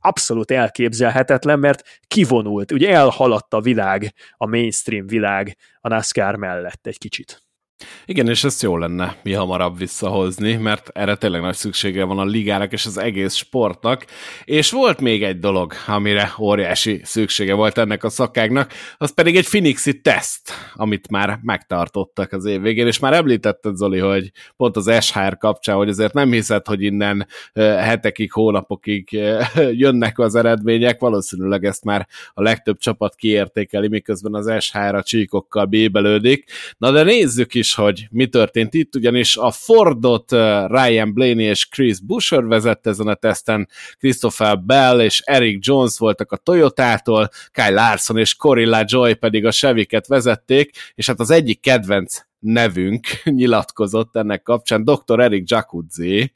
abszolút elképzelhetetlen, mert kivonult, ugye elhaladt a világ, a mainstream világ a NASCAR mellett egy kicsit. Igen, és ezt jó lenne mi hamarabb visszahozni, mert erre tényleg nagy szüksége van a ligának és az egész sportnak. És volt még egy dolog, amire óriási szüksége volt ennek a szakágnak, az pedig egy Phoenixi teszt, amit már megtartottak az év végén, és már említetted, Zoli, hogy pont az SHR kapcsán, hogy azért nem hiszed, hogy innen hetekig, hónapokig jönnek az eredmények, valószínűleg ezt már a legtöbb csapat kiértékeli, miközben az SHR a csíkokkal bébelődik. Na de nézzük is, is, hogy mi történt itt, ugyanis a Fordot Ryan Blaney és Chris Busher vezette ezen a teszten, Christopher Bell és Eric Jones voltak a Toyotától, Kyle Larson és Corilla Joy pedig a Chevyket vezették, és hát az egyik kedvenc nevünk nyilatkozott ennek kapcsán, dr. Eric Jacuzzi,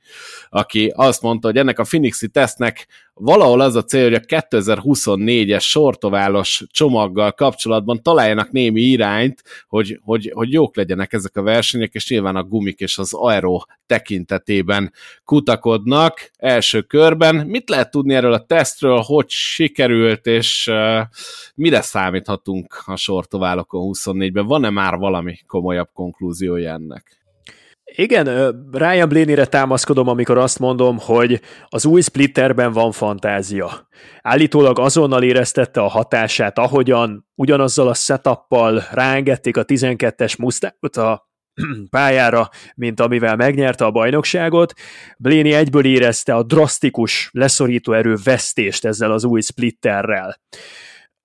aki azt mondta, hogy ennek a Phoenixi tesztnek valahol az a cél, hogy a 2024-es sortoválos csomaggal kapcsolatban találjanak némi irányt, hogy, hogy, hogy jók legyenek ezek a versenyek, és nyilván a gumik és az aero tekintetében kutakodnak első körben. Mit lehet tudni erről a tesztről, hogy sikerült, és uh, mire számíthatunk a sortoválokon 24-ben? Van-e már valami komolyabb konklúziója ennek? Igen, Ryan Blaney-re támaszkodom, amikor azt mondom, hogy az új splitterben van fantázia. Állítólag azonnal éreztette a hatását, ahogyan ugyanazzal a setuppal ráengedték a 12-es Mustangot a pályára, mint amivel megnyerte a bajnokságot. Blaney egyből érezte a drasztikus, leszorító erő vesztést ezzel az új splitterrel.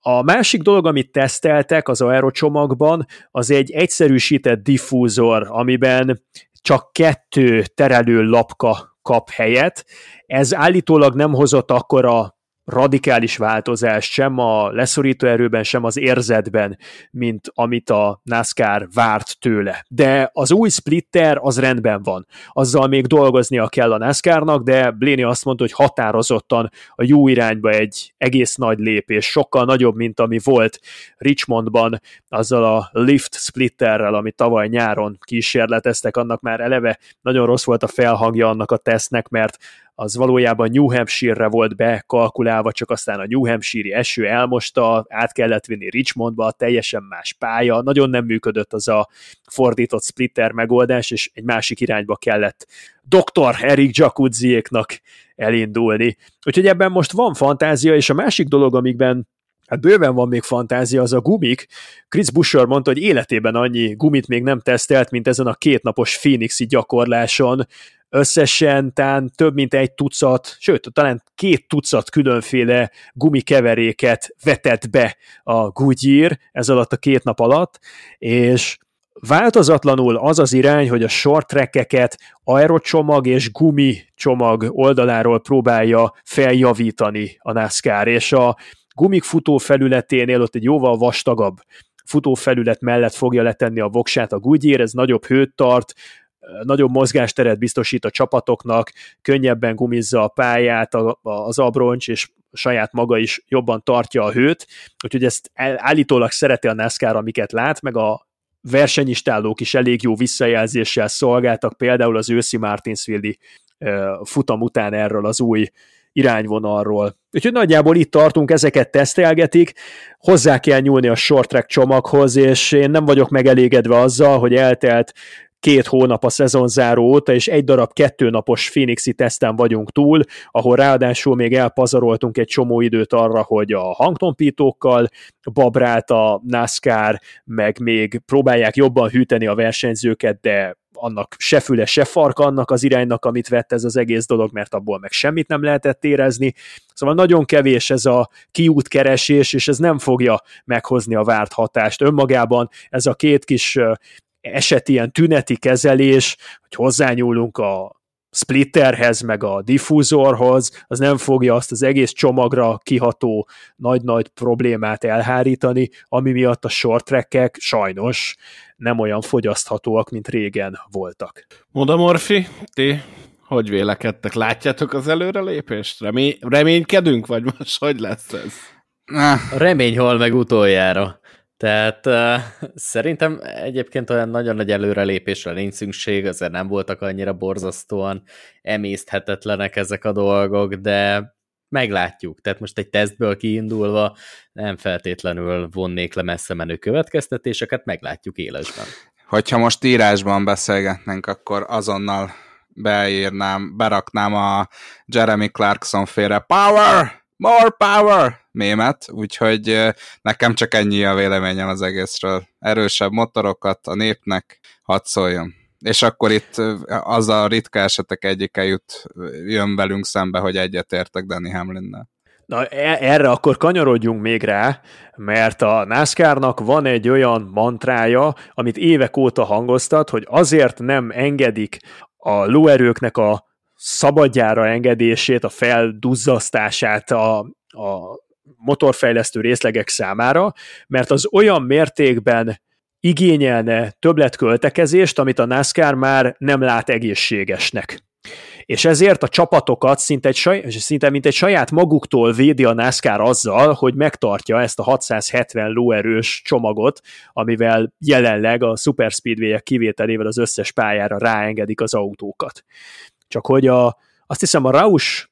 A másik dolog, amit teszteltek az aerocsomagban, az egy egyszerűsített diffúzor, amiben csak kettő terelő lapka kap helyet. Ez állítólag nem hozott akkora radikális változás sem a leszorító erőben, sem az érzetben, mint amit a NASCAR várt tőle. De az új splitter az rendben van. Azzal még dolgoznia kell a NASCAR-nak, de Bléni azt mondta, hogy határozottan a jó irányba egy egész nagy lépés, sokkal nagyobb, mint ami volt Richmondban, azzal a lift splitterrel, amit tavaly nyáron kísérleteztek, annak már eleve nagyon rossz volt a felhangja annak a tesznek, mert az valójában New Hampshire-re volt bekalkulálva, csak aztán a New Hampshire-i eső elmosta, át kellett vinni Richmondba, teljesen más pálya, nagyon nem működött az a fordított splitter megoldás, és egy másik irányba kellett Dr. Eric Jacuzziéknak elindulni. Úgyhogy ebben most van fantázia, és a másik dolog, amikben Hát bőven van még fantázia, az a gumik. Chris Busher mondta, hogy életében annyi gumit még nem tesztelt, mint ezen a kétnapos Phoenixi gyakorláson, összesen tán több mint egy tucat, sőt, talán két tucat különféle gumikeveréket vetett be a Goodyear ez alatt a két nap alatt, és változatlanul az az irány, hogy a short trackeket aerocsomag és gumi csomag oldaláról próbálja feljavítani a NASCAR, és a gumik futó felületénél ott egy jóval vastagabb futófelület mellett fogja letenni a voksát a Goodyear, ez nagyobb hőt tart, nagyobb mozgásteret biztosít a csapatoknak, könnyebben gumizza a pályát az abroncs, és saját maga is jobban tartja a hőt, úgyhogy ezt állítólag szereti a NASCAR, amiket lát, meg a versenyistálók is elég jó visszajelzéssel szolgáltak, például az őszi Martinsville-i futam után erről az új irányvonalról. Úgyhogy nagyjából itt tartunk, ezeket tesztelgetik, hozzá kell nyúlni a short track csomaghoz, és én nem vagyok megelégedve azzal, hogy eltelt két hónap a szezonzáró óta, és egy darab kettőnapos Phoenixi teszten vagyunk túl, ahol ráadásul még elpazaroltunk egy csomó időt arra, hogy a hangtompítókkal babrált a NASCAR, meg még próbálják jobban hűteni a versenyzőket, de annak se füle, se farka annak az iránynak, amit vett ez az egész dolog, mert abból meg semmit nem lehetett érezni. Szóval nagyon kevés ez a kiútkeresés, és ez nem fogja meghozni a várt hatást. Önmagában ez a két kis eset ilyen tüneti kezelés, hogy hozzányúlunk a splitterhez, meg a diffúzorhoz, az nem fogja azt az egész csomagra kiható nagy-nagy problémát elhárítani, ami miatt a short trackek sajnos nem olyan fogyaszthatóak, mint régen voltak. Moda Morfi, ti hogy vélekedtek? Látjátok az előrelépést? Remény, reménykedünk, vagy most hogy lesz ez? Remény hal meg utoljára. Tehát uh, szerintem egyébként olyan nagyon nagy előrelépésre nincs szükség, azért nem voltak annyira borzasztóan emészthetetlenek ezek a dolgok, de meglátjuk. Tehát most egy tesztből kiindulva nem feltétlenül vonnék le messze menő következtetéseket, meglátjuk élesben. Hogyha most írásban beszélgetnénk, akkor azonnal beírnám, beraknám a Jeremy Clarkson félre Power! More power! Mémet, úgyhogy nekem csak ennyi a véleményem az egészről. Erősebb motorokat a népnek hadd szóljon. És akkor itt az a ritka esetek egyike jut, jön velünk szembe, hogy egyetértek Danny Hamlinnel. Na e, erre akkor kanyarodjunk még rá, mert a NASCAR-nak van egy olyan mantrája, amit évek óta hangoztat, hogy azért nem engedik a lóerőknek a szabadjára engedését, a felduzzasztását a, a motorfejlesztő részlegek számára, mert az olyan mértékben igényelne többletköltekezést, amit a NASCAR már nem lát egészségesnek. És ezért a csapatokat szinte, egy saj, szinte mint egy saját maguktól védi a NASCAR azzal, hogy megtartja ezt a 670 lóerős csomagot, amivel jelenleg a Super Speedway-ek kivételével az összes pályára ráengedik az autókat. Csak hogy a, azt hiszem a Roush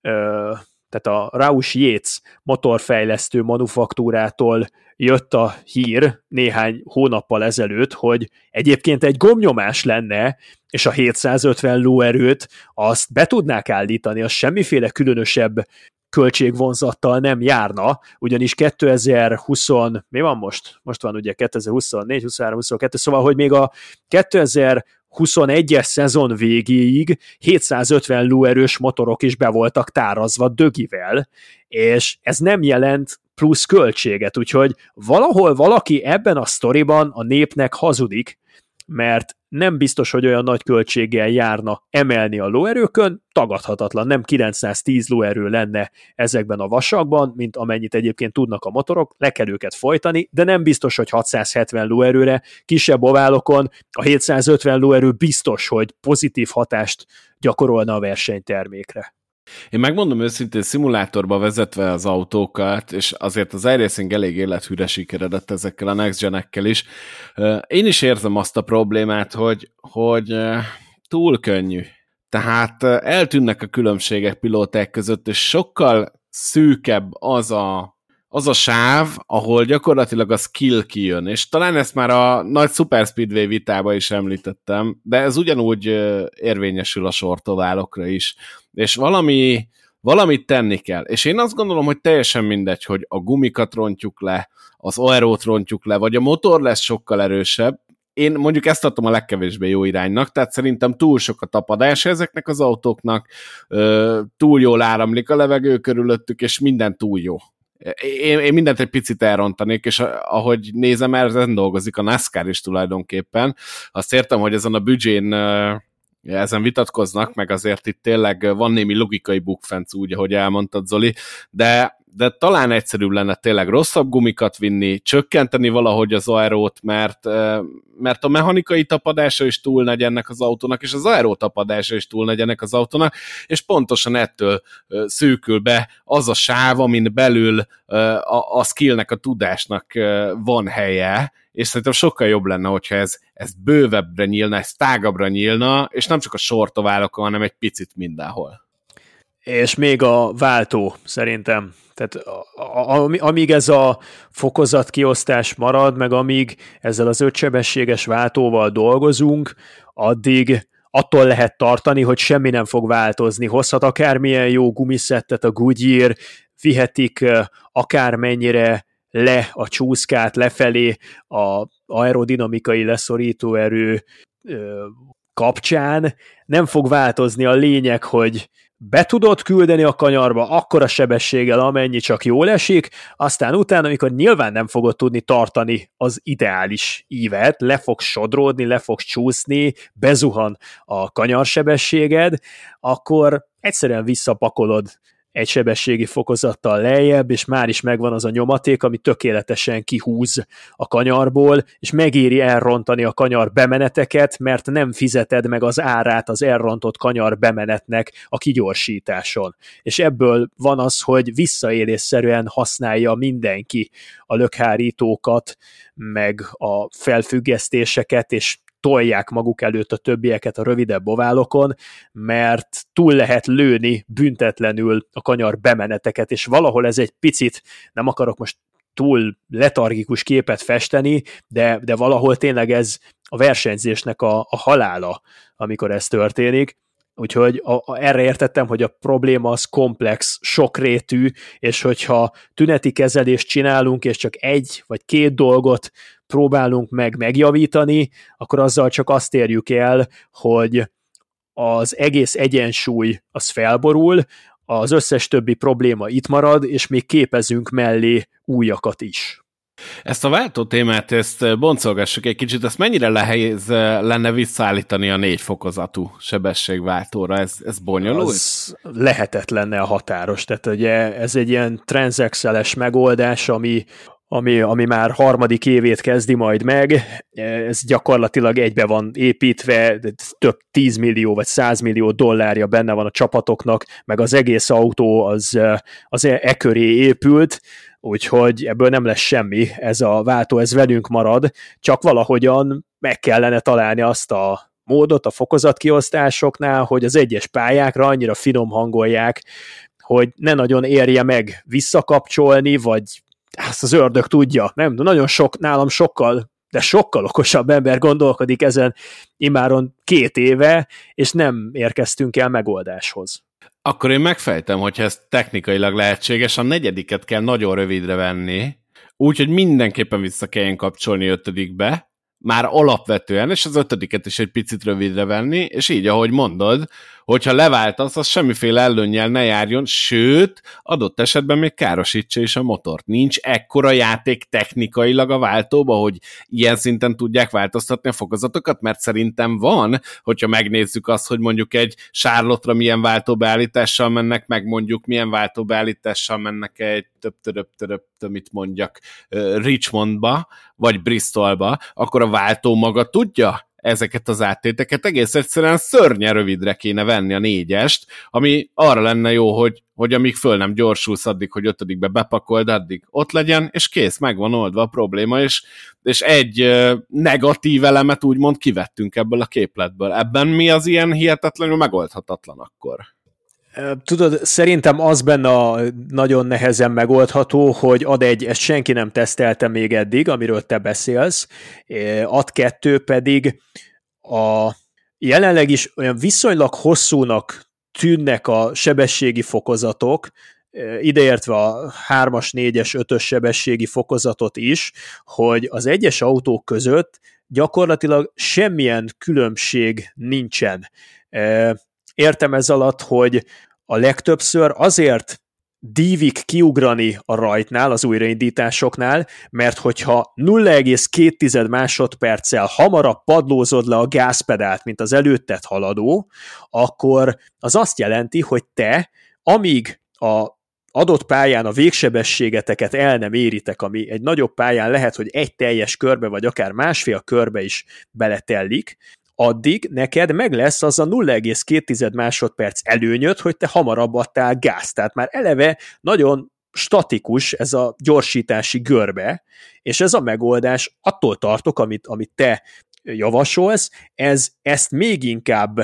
ö, tehát a Roush Yates motorfejlesztő manufaktúrától jött a hír néhány hónappal ezelőtt, hogy egyébként egy gomnyomás lenne, és a 750 lóerőt azt be tudnák állítani, az semmiféle különösebb költségvonzattal nem járna, ugyanis 2020, mi van most? Most van ugye 2024, 23, 22, szóval, hogy még a 2000 21-es szezon végéig 750 lóerős motorok is be voltak tárazva dögivel, és ez nem jelent plusz költséget, úgyhogy valahol valaki ebben a sztoriban a népnek hazudik, mert nem biztos, hogy olyan nagy költséggel járna emelni a lóerőkön, tagadhatatlan, nem 910 lóerő lenne ezekben a vasakban, mint amennyit egyébként tudnak a motorok, le kell őket folytani, de nem biztos, hogy 670 lóerőre, kisebb oválokon a 750 lóerő biztos, hogy pozitív hatást gyakorolna a versenytermékre. Én megmondom őszintén, szimulátorba vezetve az autókat, és azért az iRacing elég élethűre sikeredett ezekkel a next gen is, én is érzem azt a problémát, hogy, hogy túl könnyű. Tehát eltűnnek a különbségek pilóták között, és sokkal szűkebb az a az a sáv, ahol gyakorlatilag a skill kijön, és talán ezt már a nagy Super Speedway vitába is említettem, de ez ugyanúgy érvényesül a sortoválokra is, és valami, valamit tenni kell. És én azt gondolom, hogy teljesen mindegy, hogy a gumikat rontjuk le, az aerót rontjuk le, vagy a motor lesz sokkal erősebb, én mondjuk ezt adtam a legkevésbé jó iránynak, tehát szerintem túl sok a tapadás ezeknek az autóknak, túl jól áramlik a levegő körülöttük, és minden túl jó én, én mindent egy picit elrontanék, és ahogy nézem, ezen dolgozik a NASCAR is tulajdonképpen. Azt értem, hogy ezen a büdzsén ezen vitatkoznak, meg azért itt tényleg van némi logikai bukfenc, úgy, ahogy elmondtad, Zoli, de de talán egyszerűbb lenne tényleg rosszabb gumikat vinni, csökkenteni valahogy az aerót, mert, mert a mechanikai tapadása is túl nagy ennek az autónak, és az aeró tapadása is túl nagy ennek az autónak, és pontosan ettől szűkül be az a sáv, amin belül a, a skillnek, a tudásnak van helye, és szerintem sokkal jobb lenne, hogyha ez, ez bővebbre nyílna, ez tágabbra nyílna, és nem csak a sortoválokon, hanem egy picit mindenhol. És még a váltó, szerintem. Tehát amíg ez a fokozatkiosztás marad, meg amíg ezzel az ötsebességes váltóval dolgozunk, addig attól lehet tartani, hogy semmi nem fog változni. Hozhat akármilyen jó gumiszettet a Goodyear, vihetik akármennyire le a csúszkát, lefelé a aerodinamikai leszorító erő kapcsán, nem fog változni a lényeg, hogy be tudod küldeni a kanyarba akkora sebességgel, amennyi csak jól esik, aztán utána, amikor nyilván nem fogod tudni tartani az ideális ívet, le fog sodródni, le fog csúszni, bezuhan a kanyarsebességed, akkor egyszerűen visszapakolod egy sebességi fokozattal lejjebb, és már is megvan az a nyomaték, ami tökéletesen kihúz a kanyarból, és megéri elrontani a kanyar bemeneteket, mert nem fizeted meg az árát az elrontott kanyar bemenetnek a kigyorsításon. És ebből van az, hogy visszaélésszerűen használja mindenki a lökhárítókat, meg a felfüggesztéseket, és tolják maguk előtt a többieket a rövidebb oválokon, mert túl lehet lőni büntetlenül a kanyar bemeneteket, és valahol ez egy picit, nem akarok most túl letargikus képet festeni, de, de valahol tényleg ez a versenyzésnek a, a halála, amikor ez történik. Úgyhogy a, a, erre értettem, hogy a probléma az komplex, sokrétű, és hogyha tüneti kezelést csinálunk, és csak egy vagy két dolgot próbálunk meg megjavítani, akkor azzal csak azt érjük el, hogy az egész egyensúly az felborul, az összes többi probléma itt marad, és még képezünk mellé újakat is. Ezt a váltó témát, ezt boncolgassuk egy kicsit, ezt mennyire lehéz lenne visszaállítani a négy fokozatú sebességváltóra? Ez, ez bonyolult? Az lehetetlenne a határos, tehát ugye ez egy ilyen transaxeles megoldás, ami ami, ami már harmadik évét kezdi majd meg, ez gyakorlatilag egybe van építve, több 10 millió vagy 100 millió dollárja benne van a csapatoknak, meg az egész autó az, az e, e köré épült, úgyhogy ebből nem lesz semmi, ez a váltó, ez velünk marad, csak valahogyan meg kellene találni azt a módot a fokozatkiosztásoknál, hogy az egyes pályákra annyira finom hangolják, hogy ne nagyon érje meg visszakapcsolni, vagy azt az ördög tudja, nem, nagyon sok, nálam sokkal, de sokkal okosabb ember gondolkodik ezen imáron két éve, és nem érkeztünk el megoldáshoz. Akkor én megfejtem, hogyha ez technikailag lehetséges, a negyediket kell nagyon rövidre venni, úgyhogy mindenképpen vissza kelljen kapcsolni ötödikbe, már alapvetően, és az ötödiket is egy picit rövidre venni, és így, ahogy mondod, hogyha leváltasz, az semmiféle előnnyel ne járjon, sőt, adott esetben még károsítsa is a motort. Nincs ekkora játék technikailag a váltóba, hogy ilyen szinten tudják változtatni a fokozatokat, mert szerintem van, hogyha megnézzük azt, hogy mondjuk egy Charlotte-ra milyen váltóbeállítással mennek, meg mondjuk milyen váltóbeállítással mennek egy több több több mit mondjak, Richmondba, vagy Bristolba, akkor a váltó maga tudja ezeket az áttéteket, egész egyszerűen szörnyen rövidre kéne venni a négyest, ami arra lenne jó, hogy, hogy amíg föl nem gyorsulsz addig, hogy ötödikbe bepakold, addig ott legyen, és kész, meg van oldva a probléma, és, és egy negatív elemet úgymond kivettünk ebből a képletből. Ebben mi az ilyen hihetetlenül megoldhatatlan akkor? Tudod, szerintem az benne a nagyon nehezen megoldható, hogy ad egy, ezt senki nem tesztelte még eddig, amiről te beszélsz, ad kettő pedig a jelenleg is olyan viszonylag hosszúnak tűnnek a sebességi fokozatok, ideértve a 3-as, 4-es, 5-ös sebességi fokozatot is, hogy az egyes autók között gyakorlatilag semmilyen különbség nincsen Értem ez alatt, hogy a legtöbbször azért dívik kiugrani a rajtnál, az újraindításoknál, mert hogyha 0,2 másodperccel hamarabb padlózod le a gázpedált, mint az előtted haladó, akkor az azt jelenti, hogy te, amíg a adott pályán a végsebességeteket el nem éritek, ami egy nagyobb pályán lehet, hogy egy teljes körbe, vagy akár másfél körbe is beletellik, addig neked meg lesz az a 0,2 másodperc előnyöd, hogy te hamarabb adtál gáz. Tehát már eleve nagyon statikus ez a gyorsítási görbe, és ez a megoldás attól tartok, amit, amit te javasolsz, ez ezt még inkább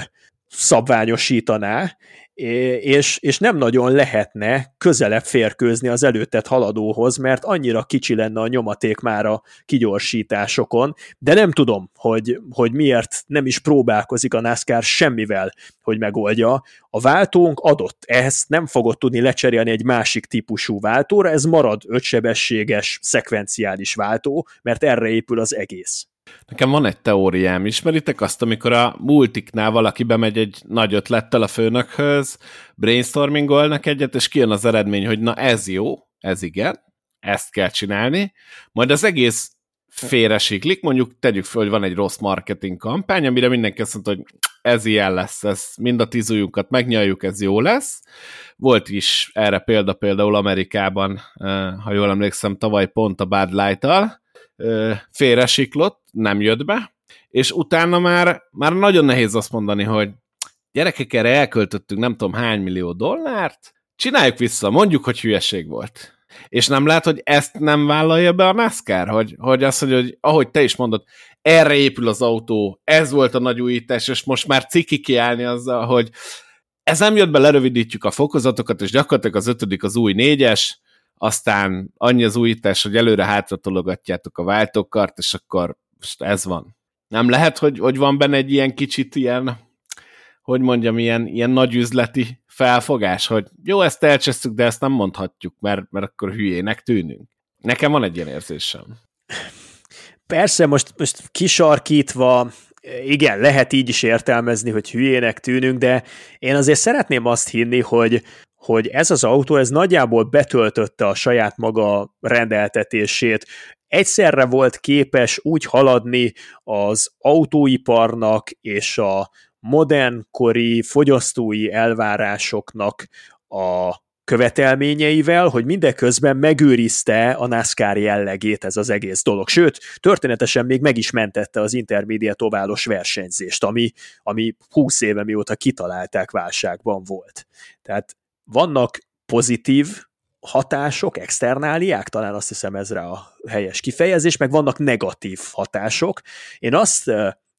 szabványosítaná, és, és nem nagyon lehetne közelebb férkőzni az előttet haladóhoz, mert annyira kicsi lenne a nyomaték már a kigyorsításokon, de nem tudom, hogy, hogy miért nem is próbálkozik a NASCAR semmivel, hogy megoldja. A váltónk adott, ezt nem fogod tudni lecserélni egy másik típusú váltóra, ez marad ötsebességes, szekvenciális váltó, mert erre épül az egész. Nekem van egy teóriám, ismeritek azt, amikor a multiknál valaki bemegy egy nagy ötlettel a főnökhöz, brainstormingolnak egyet, és kijön az eredmény, hogy na ez jó, ez igen, ezt kell csinálni, majd az egész félresiklik, mondjuk tegyük föl, hogy van egy rossz marketing kampány, amire mindenki azt mondta, hogy ez ilyen lesz, ez mind a tíz ujjunkat megnyaljuk, ez jó lesz. Volt is erre példa például Amerikában, ha jól emlékszem, tavaly pont a Bad Light-tal, félresiklott, nem jött be, és utána már, már nagyon nehéz azt mondani, hogy gyerekek, erre elköltöttünk nem tudom hány millió dollárt, csináljuk vissza, mondjuk, hogy hülyeség volt. És nem lehet, hogy ezt nem vállalja be a NASCAR, hogy, hogy azt mondja, hogy ahogy te is mondod, erre épül az autó, ez volt a nagy újítás, és most már ciki kiállni azzal, hogy ez nem jött be, lerövidítjük a fokozatokat, és gyakorlatilag az ötödik az új négyes, aztán annyi az újítás, hogy előre-hátra tologatjátok a váltókart, és akkor most ez van. Nem lehet, hogy, hogy van benne egy ilyen kicsit ilyen, hogy mondjam, ilyen, ilyen nagy üzleti felfogás, hogy jó, ezt elcsesztük, de ezt nem mondhatjuk, mert, mert akkor hülyének tűnünk. Nekem van egy ilyen érzésem. Persze, most, most kisarkítva, igen, lehet így is értelmezni, hogy hülyének tűnünk, de én azért szeretném azt hinni, hogy, hogy ez az autó, ez nagyjából betöltötte a saját maga rendeltetését. Egyszerre volt képes úgy haladni az autóiparnak és a modernkori fogyasztói elvárásoknak a követelményeivel, hogy mindeközben megőrizte a NASCAR jellegét ez az egész dolog. Sőt, történetesen még meg is mentette az intermédiát oválos versenyzést, ami, ami 20 éve mióta kitalálták válságban volt. Tehát vannak pozitív hatások, externáliák, talán azt hiszem ezre a helyes kifejezés, meg vannak negatív hatások. Én azt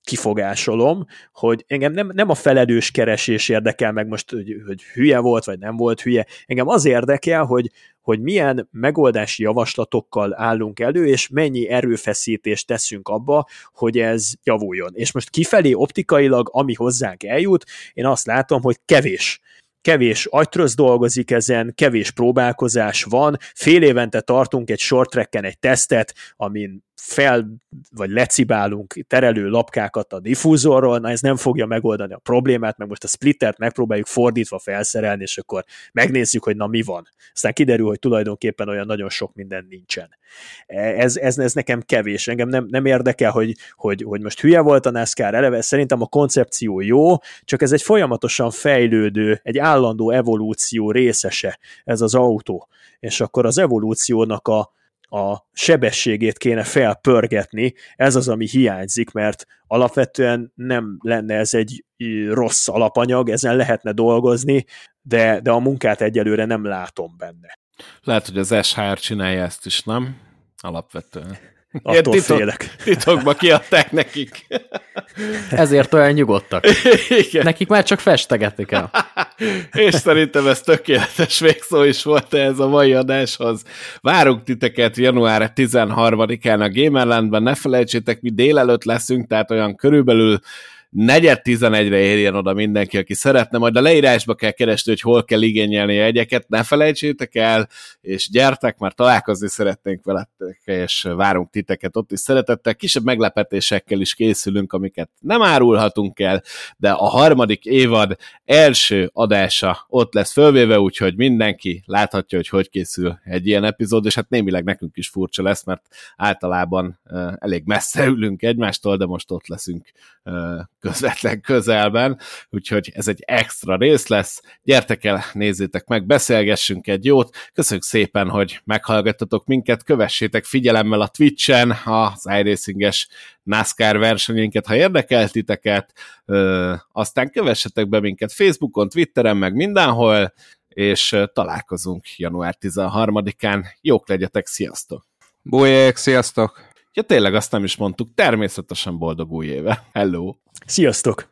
kifogásolom, hogy engem nem, nem a felelős keresés érdekel meg most, hogy, hogy hülye volt, vagy nem volt hülye, engem az érdekel, hogy, hogy milyen megoldási javaslatokkal állunk elő, és mennyi erőfeszítést teszünk abba, hogy ez javuljon. És most kifelé optikailag, ami hozzánk eljut, én azt látom, hogy kevés kevés agytröz dolgozik ezen, kevés próbálkozás van, fél évente tartunk egy short tracken egy tesztet, amin fel vagy lecibálunk terelő lapkákat a diffúzorról, na ez nem fogja megoldani a problémát, meg most a splittert megpróbáljuk fordítva felszerelni, és akkor megnézzük, hogy na mi van. Aztán kiderül, hogy tulajdonképpen olyan nagyon sok minden nincsen. Ez, ez, ez nekem kevés. Engem nem, nem érdekel, hogy, hogy, hogy most hülye volt a NASCAR eleve, szerintem a koncepció jó, csak ez egy folyamatosan fejlődő, egy állandó evolúció részese ez az autó. És akkor az evolúciónak a, a sebességét kéne felpörgetni, ez az, ami hiányzik, mert alapvetően nem lenne ez egy rossz alapanyag, ezen lehetne dolgozni, de, de a munkát egyelőre nem látom benne. Lehet, hogy az SHR csinálja ezt is, nem? Alapvetően. Attól titok, félek. Titokba kiadták nekik. Ezért olyan nyugodtak. Igen. Nekik már csak festegetni kell. És szerintem ez tökéletes végszó is volt ez a mai adáshoz. Várunk titeket január 13-án a Gamerlandben, ne felejtsétek, mi délelőtt leszünk, tehát olyan körülbelül negyed tizenegyre érjen oda mindenki, aki szeretne, majd a leírásba kell keresni, hogy hol kell igényelni a jegyeket, ne felejtsétek el, és gyertek, mert találkozni szeretnénk veletek, és várunk titeket ott is szeretettel. Kisebb meglepetésekkel is készülünk, amiket nem árulhatunk el, de a harmadik évad első adása ott lesz fölvéve, úgyhogy mindenki láthatja, hogy hogy készül egy ilyen epizód, és hát némileg nekünk is furcsa lesz, mert általában uh, elég messze ülünk egymástól, de most ott leszünk uh, közvetlen közelben, úgyhogy ez egy extra rész lesz. Gyertek el, nézzétek meg, beszélgessünk egy jót. Köszönjük szépen, hogy meghallgattatok minket, kövessétek figyelemmel a Twitch-en az iRacing-es NASCAR versenyénket, ha érdekelt titeket, ö, aztán kövessetek be minket Facebookon, Twitteren, meg mindenhol, és találkozunk január 13-án. Jók legyetek, sziasztok! Bújék, sziasztok! Ja, tényleg azt nem is mondtuk, természetesen boldog új éve. Hello! Sziasztok!